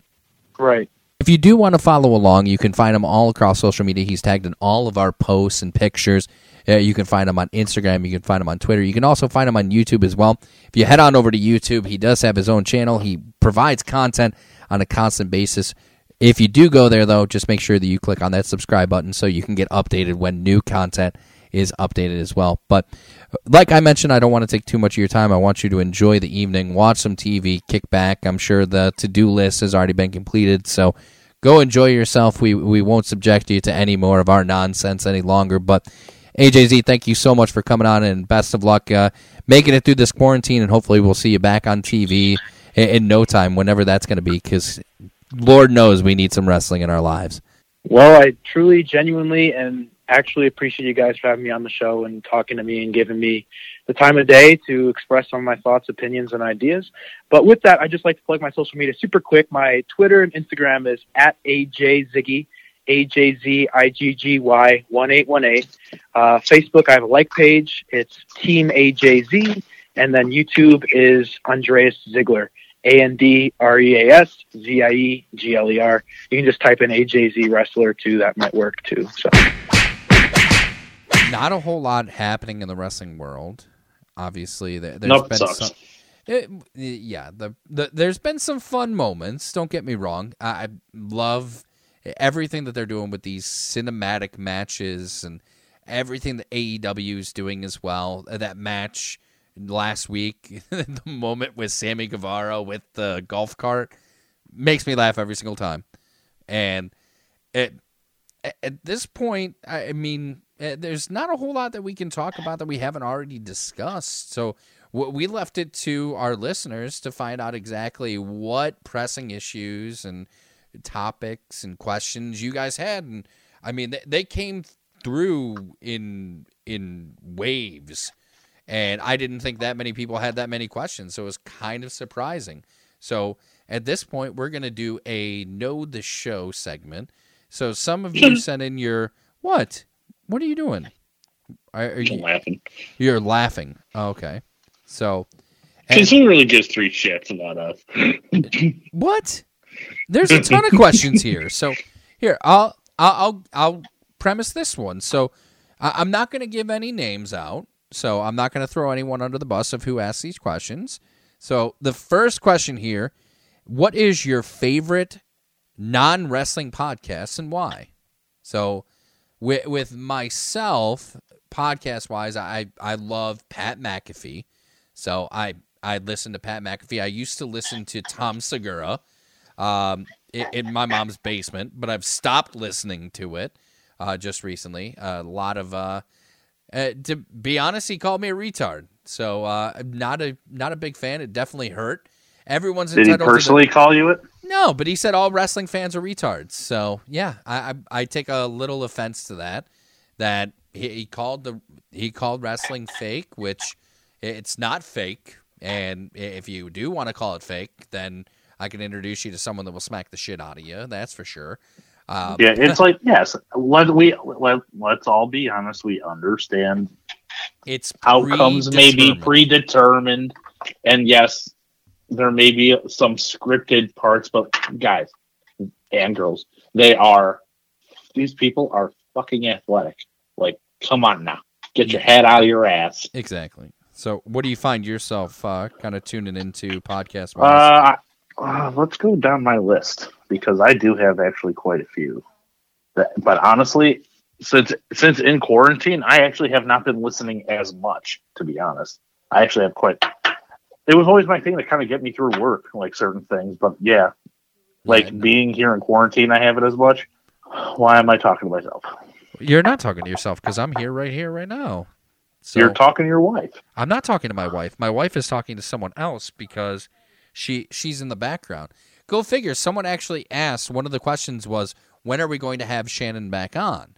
I: right
F: If you do want to follow along, you can find him all across social media. He's tagged in all of our posts and pictures. Uh, you can find him on Instagram. You can find him on Twitter. You can also find him on YouTube as well. If you head on over to YouTube, he does have his own channel. He provides content on a constant basis. If you do go there, though, just make sure that you click on that subscribe button so you can get updated when new content is updated as well. But like I mentioned, I don't want to take too much of your time. I want you to enjoy the evening, watch some TV, kick back. I'm sure the to do list has already been completed, so go enjoy yourself. We we won't subject you to any more of our nonsense any longer. But AJZ, thank you so much for coming on, and best of luck uh, making it through this quarantine. And hopefully, we'll see you back on TV in, in no time, whenever that's going to be. Because Lord knows we need some wrestling in our lives.
I: Well, I truly, genuinely, and actually appreciate you guys for having me on the show and talking to me and giving me the time of day to express some of my thoughts, opinions, and ideas. But with that, I'd just like to plug my social media super quick. My Twitter and Instagram is at AJZiggy, A-J-Z-I-G-G-Y 1818. Uh, Facebook, I have a like page. It's Team AJZ. And then YouTube is Andreas Ziegler, A N D R E A S Z I E G L E R. You can just type in AJZ Wrestler too. That might work too. So
F: Not a whole lot happening in the wrestling world. Obviously, there, there's
G: Nope,
F: been
G: sucks.
F: some. It, yeah, the, the there's been some fun moments. Don't get me wrong. I, I love everything that they're doing with these cinematic matches and everything that AEW is doing as well. Uh, That match last week, (laughs) the moment with Sammy Guevara with the golf cart, makes me laugh every single time. And it at- at this point, I mean, uh, there's not a whole lot that we can talk about that we haven't already discussed. So we left it to our listeners to find out exactly what pressing issues and topics and questions you guys had. And I mean, they, they came through in in waves, and I didn't think that many people had that many questions. So it was kind of surprising. So at this point, we're going to do a know the show segment. So some of you (clears throat) sent in your what? What are you doing? Are, are
G: I'm
F: you,
G: laughing.
F: you're laughing. Oh, okay. So
G: Because who really gives three shits about us? (clears throat)
F: what? There's a ton of questions here. So here, I'll I'll I'll, I'll premise this one. So I, I'm not going to give any names out. So I'm not going to throw anyone under the bus of who asked these questions. So the first question here: What is your favorite non wrestling podcast and why? So with with myself, podcast wise, I I love Pat McAfee. So I I listen to Pat McAfee. I used to listen to Tom Segura um, in, in my mom's basement, but I've stopped listening to it uh, just recently. a lot of uh, uh, to be honest, he called me a retard. So uh, not a not a big fan. It definitely hurt. Everyone's
G: Did he
F: entitled to the-
G: personally call you it?
F: no, but he said all wrestling fans are retards. So yeah, I I, I take a little offense to that. That he, he called the he called wrestling fake, which it's not fake. And if you do want to call it fake, then I can introduce you to someone that will smack the shit out of you. That's for sure. Um,
G: Yeah, it's (laughs) like yes. Let we let let's all be honest. We understand
F: it's
G: outcomes may be
F: predetermined,
G: and yes, there may be some scripted parts. But guys and girls, they are these people are fucking athletic. Like, come on now, get your head out of your ass.
F: exactly. So, what do you find yourself uh, kind of tuning into podcast?
G: Uh, uh, let's go down my list because I do have actually quite a few. That- But honestly, since since in quarantine, I actually have not been listening as much. To be honest, I actually have quite. It was always my thing to kind of get me through work, like certain things. But yeah, like
F: Yeah,
G: being here in quarantine, I have it as much. Why am I talking to myself?
F: You're not talking to yourself because I'm here right here right now. So
G: You're talking to your wife.
F: I'm not talking to my wife. My wife is talking to someone else because she she's in the background. Go figure. Someone actually asked. One of the questions was, "When are we going to have Shannon back on?"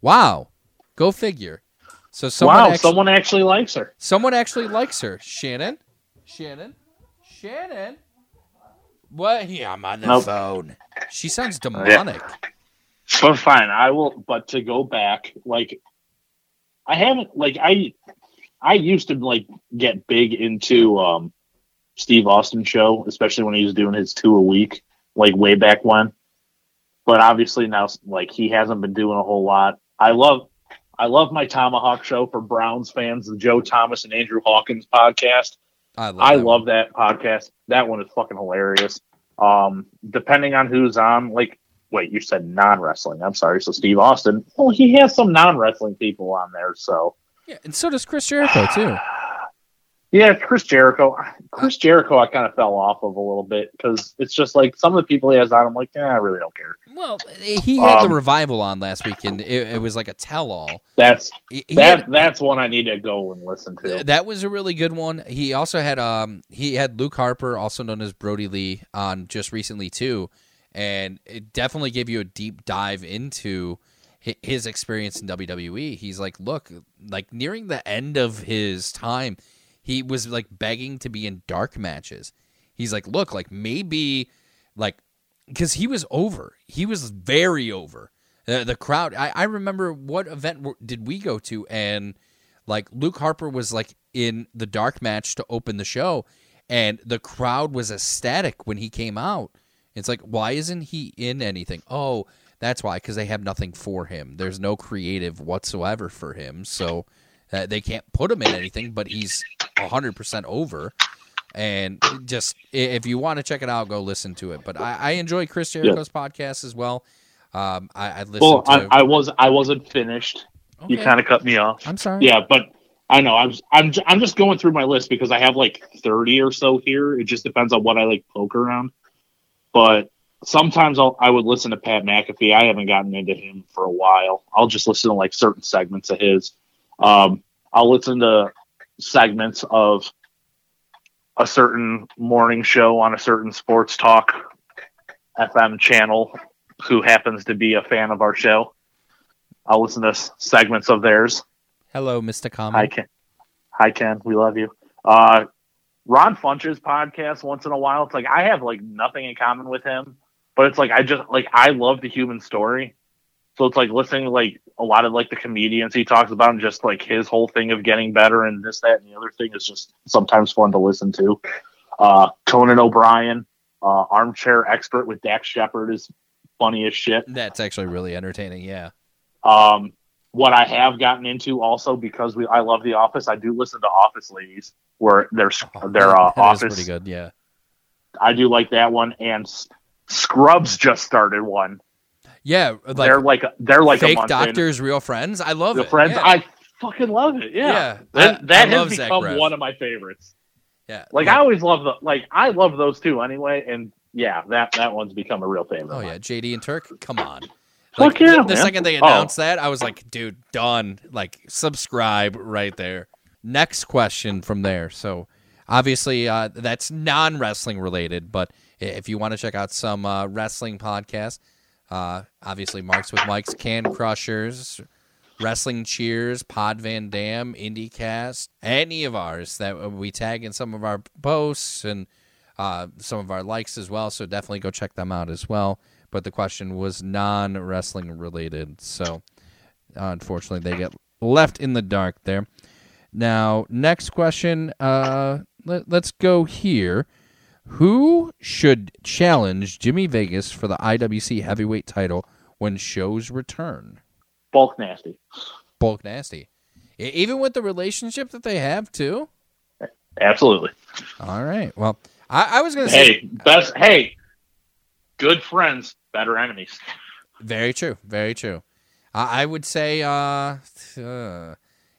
F: Wow. Go figure. So someone
G: wow,
F: actually,
G: someone actually likes her.
F: someone actually likes her. Shannon. Shannon. Shannon. What? Yeah, I'm on the
G: Nope.
F: phone. She sounds demonic.
G: But fine, I will. But to go back, like I haven't, like I, I used to like get big into um Steve Austin show, especially when he was doing his two a week, like way back when. But obviously now, like he hasn't been doing a whole lot. I love, I love my ThomaHawk show for Browns fans, the Joe Thomas and Andrew Hawkins podcast.
F: I love.
G: I
F: that
G: love that podcast. That one is fucking hilarious. Um, depending on who's on, like, wait, you said non wrestling. I'm sorry. So Steve Austin. Well, he has some non wrestling people on there. So
F: Yeah, and so does Chris Jericho too. (sighs) (sighs) (sighs)
G: yeah, Chris Jericho. Chris Jericho, I kind of fell off of a little bit because it's just like some of the people he has on. I'm like, yeah, I really don't care.
F: Well, he had the
G: Um,
F: revival on last week, and it, it was like a tell-all.
G: That's
F: He- he
G: that.
F: had-
G: that's one I need to go and listen to.
F: that was a really good one. He also had um he had Luke Harper, also known as Brodie Lee, on just recently too, and it definitely gave you a deep dive into his experience in WWE. He's like, look, like nearing the end of his time, he was like begging to be in dark matches. He's like, look, like maybe like because he was over. He was very over. The, the crowd. I, I remember what event did we go to, and like Luke Harper was like in the dark match to open the show, and the crowd was ecstatic when he came out. It's like, why isn't he in anything? Oh, that's why, because they have nothing for him. There's no creative whatsoever for him, so uh, they can't put him in anything. But he's hundred percent over, and just if you want to check it out, go listen to it. But I, I enjoy Chris Jericho's podcast as well. Um, I, I listened
G: Well,
F: to.
G: I, I was I wasn't finished. You kind of cut me off.
F: I'm sorry.
G: Yeah, but I know I'm I'm I'm just going through my list because I have like 30 or so here. It just depends on what I like poke around. But sometimes I'll I would listen to Pat McAfee. I haven't gotten into him for a while. I'll just listen to like certain segments of his. Um, I'll listen to segments of a certain morning show on a certain sports talk FM channel who happens to be a fan of our show. I'll listen to segments of theirs.
F: Hello, Mr. Common.
G: Hi Ken. Hi Ken. We love you. Uh, Ron Funches podcast once in a while. It's like I have like nothing in common with him, but it's like I just like I love the human story. So it's like listening to like a lot of like the comedians he talks about and just like his whole thing of getting better and this, that, and the other thing is just sometimes fun to listen to. Uh, Conan O'Brien, uh, armchair expert with Dax Shepard is funny as shit.
F: That's actually really entertaining. Yeah.
G: Um, what I have gotten into also because we I love The Office. I do listen to Office Ladies, where their their uh,
F: Oh, That is
G: office.
F: pretty good. Yeah.
G: I do like that one, and S- Scrubs just started one.
F: Yeah. Like,
G: they're like they're like
F: fake
G: month in.
F: doctors, real friends. I love
G: The
F: it.
G: friends.
F: Yeah.
G: I fucking love it. Yeah,
F: Yeah,
G: that,
F: I-
G: that
F: I
G: has become one of my favorites.
F: yeah.
G: Like I always love the like I love those two anyway, and yeah, that that one's become a real favorite.
F: Oh yeah, JD and Turk. Come on.
G: Fuck yeah,
F: The second they
G: Oh.
F: announced that, I was like, dude, done. Like, subscribe right there. Next question from there. So, obviously, uh, that's non wrestling related, but if you want to check out some uh, wrestling podcasts, uh, obviously, Marks with Mike's, Can Crushers, Wrestling Cheers, Pod Van Dam, IndieCast, any of ours that we tag in some of our posts and uh, some of our likes as well. So definitely go check them out as well. But the question was non wrestling related. So unfortunately, they get left in the dark there. Now, next question. Uh, let, let's go here. Who should challenge Jimmy Vegas for the IWC heavyweight title when shows return?
G: Bulk nasty.
F: Bulk Nasty. Even with the relationship that they have, too?
G: Absolutely.
F: All right. Well, I, I was going to say.
G: Hey, best. Hey, good friends, better enemies.
F: Very true. Very true. I, I would say uh, uh,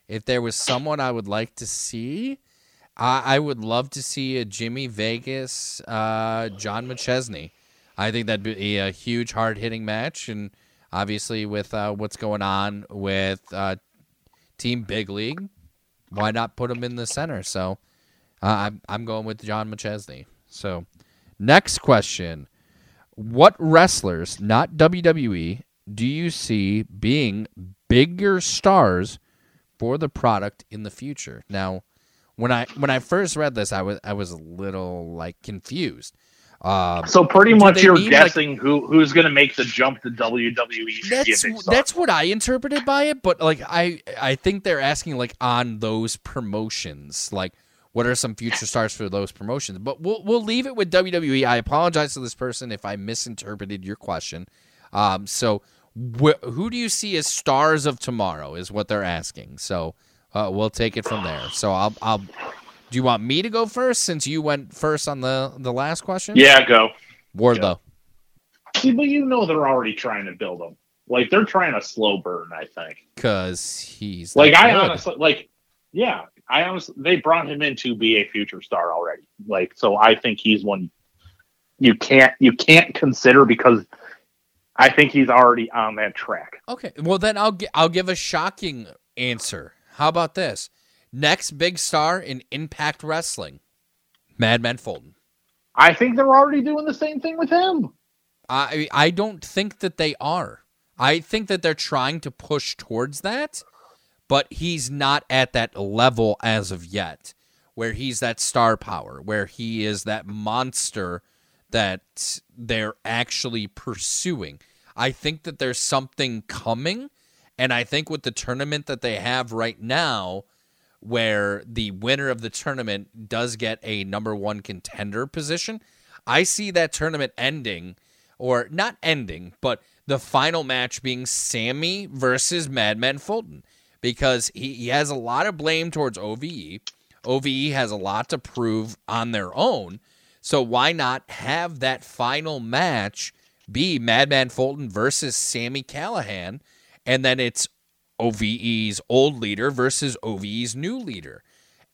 F: if there was someone I would like to see, I, I would love to see a Jimmy Vegas, uh, John McChesney. I think that'd be a huge, hard hitting match. And obviously, with uh, what's going on with uh, Team Big League, why not put him in the center? So uh, I'm, I'm going with John McChesney. So, next question. What wrestlers, not WWE, do you see being bigger stars for the product in the future? Now, when I when I first read this, I was I was a little like confused. Um,
G: So pretty much you're
F: mean, like-
G: guessing who who's going to make the jump to WWE.
F: that's
G: be a big star.
F: that's what I interpreted by it, but like I I think they're asking like on those promotions, like what are some future stars for those promotions? But we'll we'll leave it with WWE. I apologize to this person if I misinterpreted your question. Um, so wh- who do you see as stars of tomorrow is what they're asking. So uh, we'll take it from there. So I'll I'll. Do you want me to go first since you went first on the the last question?
G: Yeah, go.
F: Wardlow.
G: See, but you know they're already trying to build them. Like they're trying a slow burn. I think.
F: Because he's
G: Like
F: that
G: I
F: good.
G: honestly like. Yeah, I honestly they brought him in to be a future star already. Like so, I think he's one you can't you can't consider because I think he's already on that track.
F: Okay, well then I'll gi- I'll give a shocking answer. How about this? Next big star in Impact Wrestling, Madman Fulton.
G: I think they're already doing the same thing with him.
F: I I don't think that they are. I think that they're trying to push towards that, but he's not at that level as of yet, where he's that star power, where he is that monster that they're actually pursuing. I think that there's something coming, and I think with the tournament that they have right now, where the winner of the tournament does get a number one contender position. I see that tournament ending, or not ending, but the final match being Sami versus Madman Fulton because he, he has a lot of blame towards OVE. OVE has a lot to prove on their own. So why not have that final match be Madman Fulton versus Sami Callihan? And then it's OVE's old leader versus OVE's new leader.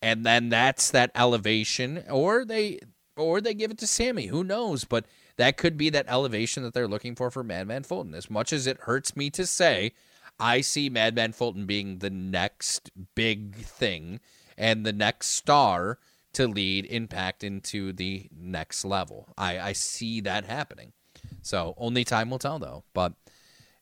F: And then that's that elevation or they or they give it to Sami, who knows, but that could be that elevation that they're looking for for Madman Fulton. As much as it hurts me to say, I see Madman Fulton being the next big thing and the next star to lead Impact into the next level. I, I see that happening. So only time will tell, though. But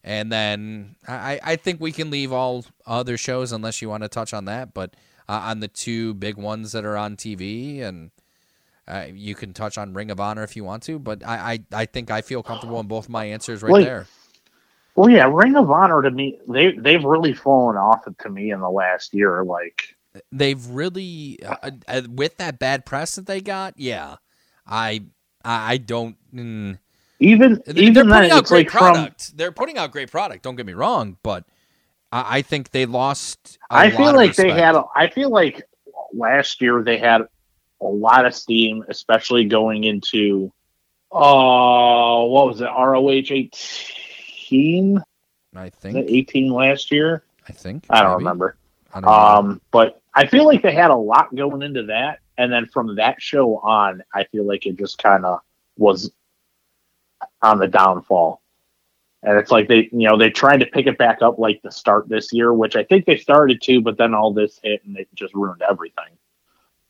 F: and then I, I think we can leave all other shows unless you want to touch on that. But uh, on the two big ones that are on TV, and uh, you can touch on Ring of Honor if you want to. But I, I, I think I feel comfortable in both my answers right
G: Wait.
F: there.
G: Well, yeah, Ring of Honor to me, they they've really fallen off to me in the last year. Like,
F: They've really uh, uh, with that bad press that they got. Yeah, I I I don't. Mm,
G: even
F: They're
G: even
F: putting
G: then,
F: out great
G: like from
F: product. They're putting out great product. Don't get me wrong, but I, I think they lost. I
G: feel like they had. a- I feel like last year they had a lot of steam, especially going into. Uh, what was it? ROH eighteen.
F: I think.
G: eighteen last year?
F: I think.
G: I don't
F: maybe.
G: remember.
F: I don't know.
G: Um, but I feel like they had a lot going into that, and then from that show on, I feel like it just kind of was on the downfall. And it's like they, you know, they tried to pick it back up like the start this year, which I think they started to, but then all this hit and it just ruined everything.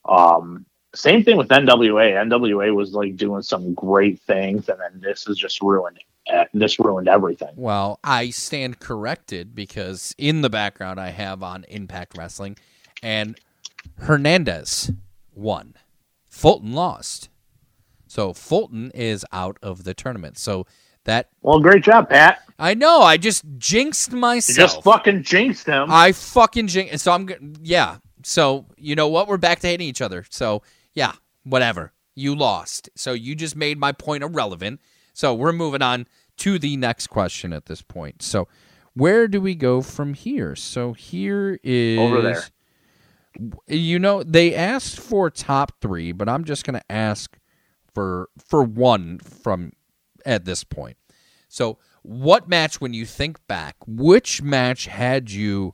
G: Um, same thing with NWA. NWA was like doing some great things, and then this is just ruined. eh, This ruined everything.
F: Well, I stand corrected because in the background I have on Impact Wrestling, and Hernandez won. Fulton lost. So Fulton is out of the tournament. So that
G: Well, great job, Pat.
F: I know I just jinxed
G: You
F: myself.
G: just fucking jinxed him.
F: I fucking jinxed. So I'm yeah. So you know what? We're back to hating each other. So yeah, whatever. You lost. So you just made my point irrelevant. So we're moving on to the next question at this point. So where do we go from here? So here is
G: Over there.
F: You know they asked for top three, but I'm just going to ask for for one from at this point. So, what match, when you think back, which match had you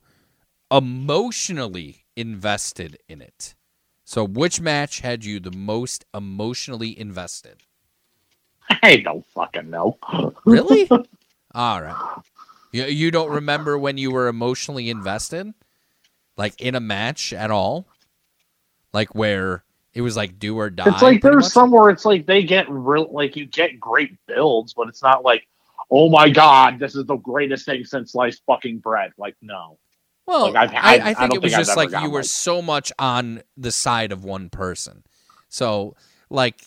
F: emotionally invested in it? So, which match had you the most emotionally invested?
G: I don't fucking know. (laughs)
F: Really? All right. You, you don't remember when you were emotionally invested? Like in a match at all? Like where it was like do or die?
G: It's like there's
F: much?
G: somewhere it's like they get real like you get great builds, but it's not like, oh my god, this is the greatest thing since sliced fucking bread. Like no.
F: Well,
G: Like, I've-
F: I,
G: I-
F: I think it was
G: think
F: just like you were
G: like-
F: so much on the side of one person. So, like,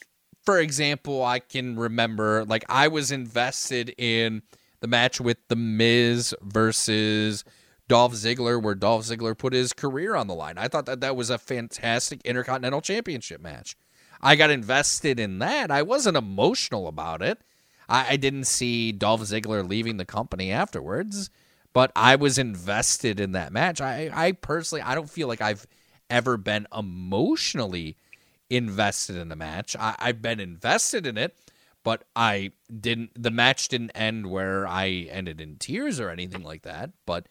F: for example, I can remember, like, I was invested in the match with The Miz versus Dolph Ziggler, where Dolph Ziggler put his career on the line. I thought that that was a fantastic Intercontinental Championship match. I got invested in that. I wasn't emotional about it. I, I didn't see Dolph Ziggler leaving the company afterwards, but I was invested in that match. I, I personally, I don't feel like I've ever been emotionally invested in a match. I, I've been invested in it, but I didn't. The match didn't end where I ended in tears or anything like that. But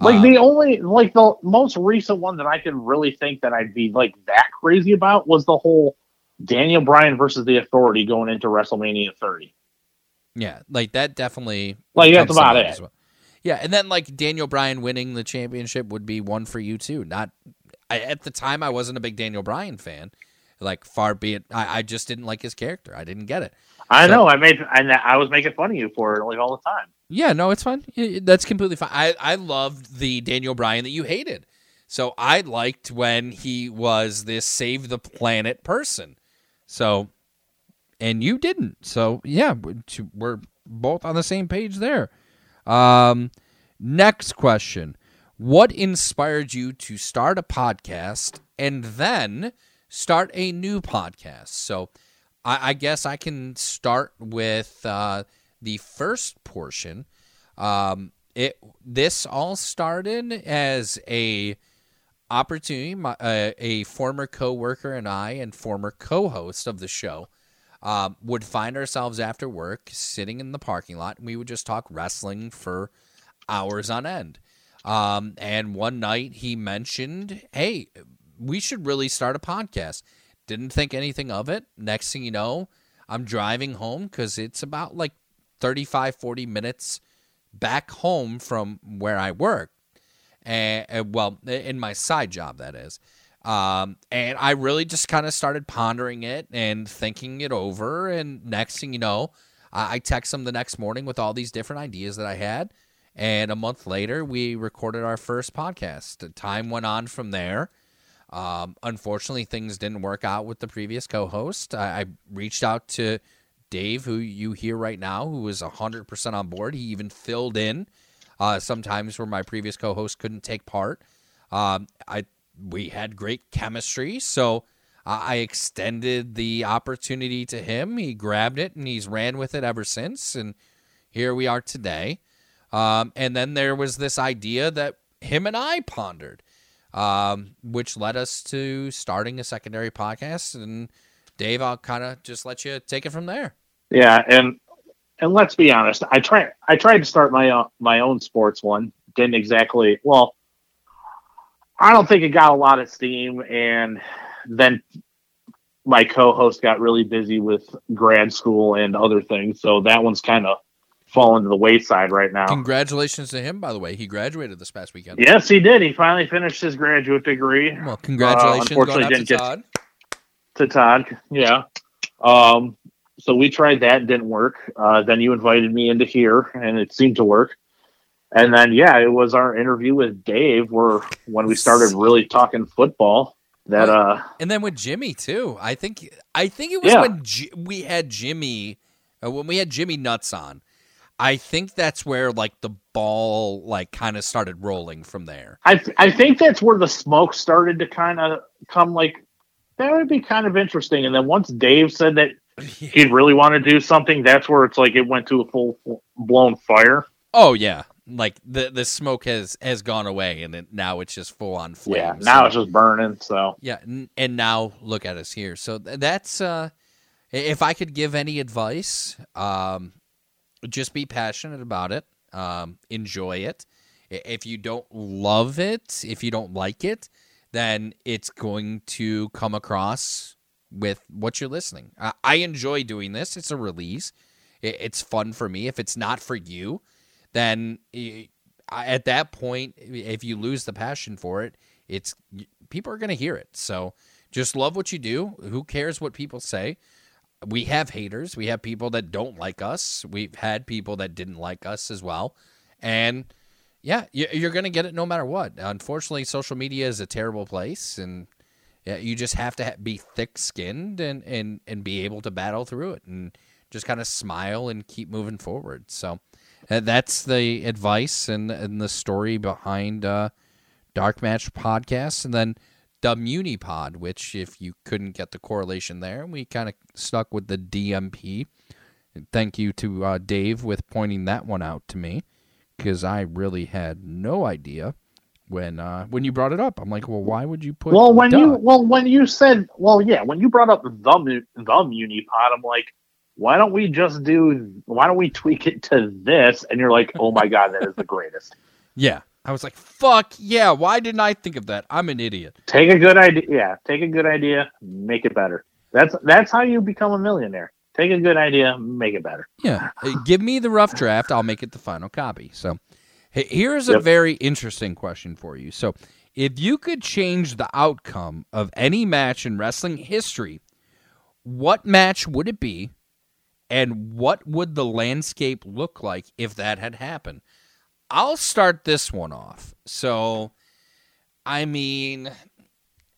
G: Like
F: uh,
G: the only like the most recent one that I could really think that I'd be like that crazy about was the whole Daniel Bryan versus the Authority going into WrestleMania 30.
F: Yeah, like that definitely.
G: Like, that's about it.
F: as well. Yeah, and then like Daniel Bryan winning the championship would be one for you too. Not I, at the time, I wasn't a big Daniel Bryan fan. Like far be it, I, I just didn't like his character. I didn't get it.
G: I
F: So-
G: know. I made and I was making fun of you for it like all the time.
F: Yeah, no, it's fine. That's completely fine. I, I loved the Daniel Bryan that you hated. So I liked when he was this save the planet person. So, and you didn't. So, yeah, we're both on the same page there. Um, next question what inspired you to start a podcast and then start a new podcast? So, I, I guess I can start with uh, the first portion. Um, it this all started as a opportunity. My, uh, a former coworker and I, and former co-host of the show, um, would find ourselves after work sitting in the parking lot, and we would just talk wrestling for hours on end. Um, and one night he mentioned, "Hey, we should really start a podcast." Didn't think anything of it. Next thing you know, I'm driving home because it's about like 35, 40 minutes back home from where I work. And, and well, in my side job, that is. Um, and I really just kind of started pondering it and thinking it over. And next thing you know, I, I text him the next morning with all these different ideas that I had. And a month later, we recorded our first podcast. Time went on from there. Um, unfortunately, things didn't work out with the previous co host. I, I reached out to Dave, who you hear right now, who was 100% on board. He even filled in uh, sometimes where my previous co host couldn't take part. Um, I We had great chemistry, so I extended the opportunity to him. He grabbed it and he's ran with it ever since. And here we are today. Um, and then there was this idea that him and I pondered, um, which led us to starting a secondary podcast. And Dave, I'll kind of just let you take it from there.
G: Yeah, and and let's be honest, I try I tried to start my own, my own sports one. Didn't exactly well. I don't think it got a lot of steam, and then my co-host got really busy with grad school and other things, so that one's kind of fallen to the wayside right now.
F: Congratulations to him, by the way. He graduated this past weekend.
G: Yes, he did. He finally finished his graduate degree.
F: Well, congratulations
G: Uh, unfortunately,
F: out to
G: didn't get
F: Todd.
G: to Todd. Yeah. Um, so we tried that, didn't work. Uh, then you invited me into here, and it seemed to work. And then, yeah, it was our interview with Dave where when we started really talking football. That uh,
F: and then with Jimmy too. I think I think it was
G: Yeah.
F: when J- we had Jimmy uh, when we had Jimmy Nuts on. I think that's where like the ball like kind of started rolling from there.
G: I I think that's where the smoke started to kind of come. Like that would be kind of interesting. And then once Dave said that (laughs) he'd really want to do something, that's where it's like it went to a full blown fire.
F: Oh yeah, like the the smoke has has gone away and it, now it's just full on flames.
G: Yeah, now
F: So-
G: it's just burning. So
F: Yeah, n- and now look at us here. So th- that's uh if I could give any advice, um just be passionate about it. Um enjoy it. If you don't love it, if you don't like it, then it's going to come across with what you're listening. I, I enjoy doing this. It's a release. I- It's fun for me. If it's not for you, then i- I- at that point, if you lose the passion for it, it's people are going to hear it. So just love what you do. Who cares what people say? We have haters. We have people that don't like us. We've had people that didn't like us as well. And yeah, you- you're going to get it no matter what. Unfortunately, social media is a terrible place, and you just have to ha- be thick-skinned and and and be able to battle through it, and just kind of smile and keep moving forward. So uh, that's the advice and and the story behind uh, Dark Match podcast, and then the Munipod, which if you couldn't get the correlation there, we kind of stuck with the DMP. Thank you to uh, Dave with pointing that one out to me because I really had no idea when uh, when you brought it up. I'm like, well, why would you put?
G: well, when
F: duh?
G: you well when you said well, yeah, when you brought up the the Munipod, I'm like, why don't we just do? Why don't we tweak it to this? And you're like, oh my god, that is the greatest. (laughs)
F: yeah, I was like, fuck yeah, why didn't I think of that? I'm an idiot.
G: Take a good idea. Yeah, take a good idea, make it better. That's that's how you become a millionaire. Take a good idea, make it better.
F: Yeah, (laughs) give me the rough draft. I'll make it the final copy. So, he- here's a
G: Yep.
F: very interesting question for you. So, if you could change the outcome of any match in wrestling history, what match would it be, and what would the landscape look like if that had happened? I'll start this one off. So, I mean,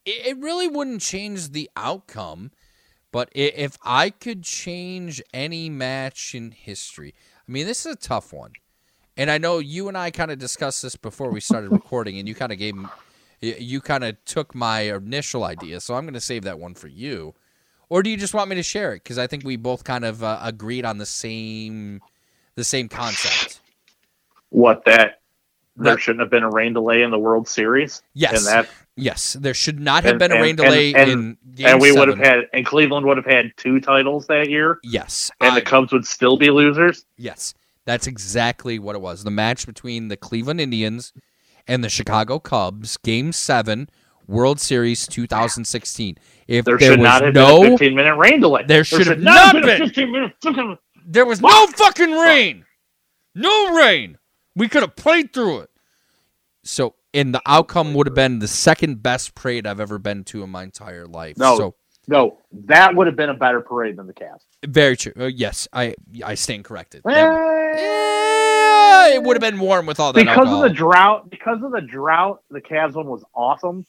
F: it really wouldn't change the outcome. But if I could change any match in history, I mean, this is a tough one. And I know you and I kind of discussed this before we started recording, and you kind of gave, you kind of took my initial idea. So I'm going to save that one for you. Or do you just want me to share it? Because I think we both kind of uh, agreed on the same, the same concept.
G: What that there shouldn't have been a rain delay in the World Series.
F: Yes.
G: and that
F: Yes, there should not have
G: and-
F: been a
G: and-
F: rain delay
G: and-
F: in
G: and we would
F: seven.
G: have had and Cleveland would have had two titles that year,
F: Yes,
G: and
F: I-
G: the Cubs would still be losers.
F: Yes, that's exactly what it was. The match between the Cleveland Indians and the Chicago Cubs, Game Seven, World Series 2016. If
G: There,
F: there,
G: should
F: was
G: not have
F: no,
G: been a 15 minute rain delay.
F: There should have
G: not
F: not
G: been a 15 minute fucking.
F: there was no fucking rain, no rain. We could have played through it. So, and the outcome would have been the second best parade I've ever been to in my entire life.
G: No,
F: so
G: no, that would have been a better parade than the Cavs.
F: very true. Uh, yes, I I stand corrected.
G: Eh,
F: Yeah, it would have been warm with all that
G: because
F: alcohol.
G: of the drought, because of the drought, the Cavs one was awesome.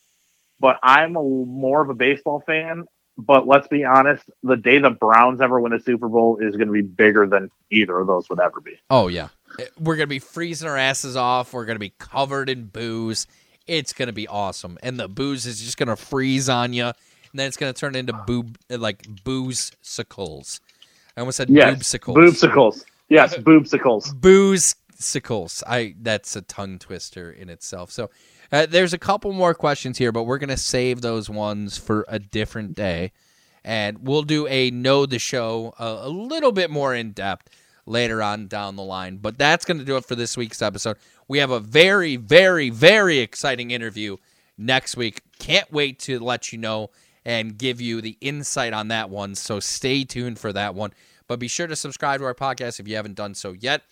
G: But I'm a more of a baseball fan. But let's be honest, the day the Browns ever win a Super Bowl is going to be bigger than either of those would ever be.
F: Oh yeah, we're gonna be freezing our asses off. We're gonna be covered in booze. It's gonna be awesome, and the booze is just gonna freeze on you, and then it's gonna turn into boob like booze sickles. I almost said
G: Yes,
F: boobsicles.
G: boobsicles. Yes, (laughs) boobsicles.
F: Boozsicles. I that's a tongue twister in itself. So uh, there's a couple more questions here, but we're gonna save those ones for a different day, and we'll do a know the show a, a little bit more in depth later on down the line. But that's gonna do it for this week's episode. We have a very, very, very exciting interview next week. Can't wait to let you know and give you the insight on that one. So stay tuned for that one. But be sure to subscribe to our podcast if you haven't done so yet.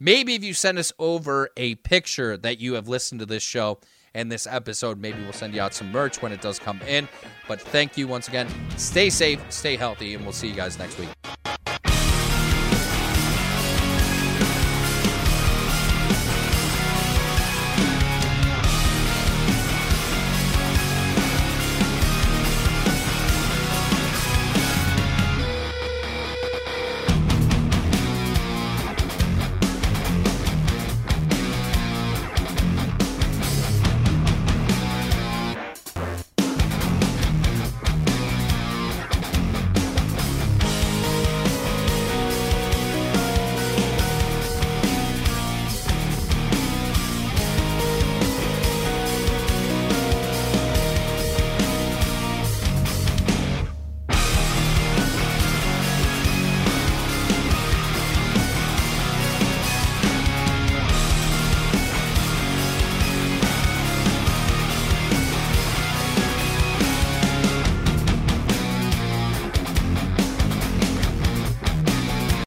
F: Maybe if you send us over a picture that you have listened to this show and this episode, maybe we'll send you out some merch when it does come in. But thank you once again. Stay safe, stay healthy, and we'll see you guys next week.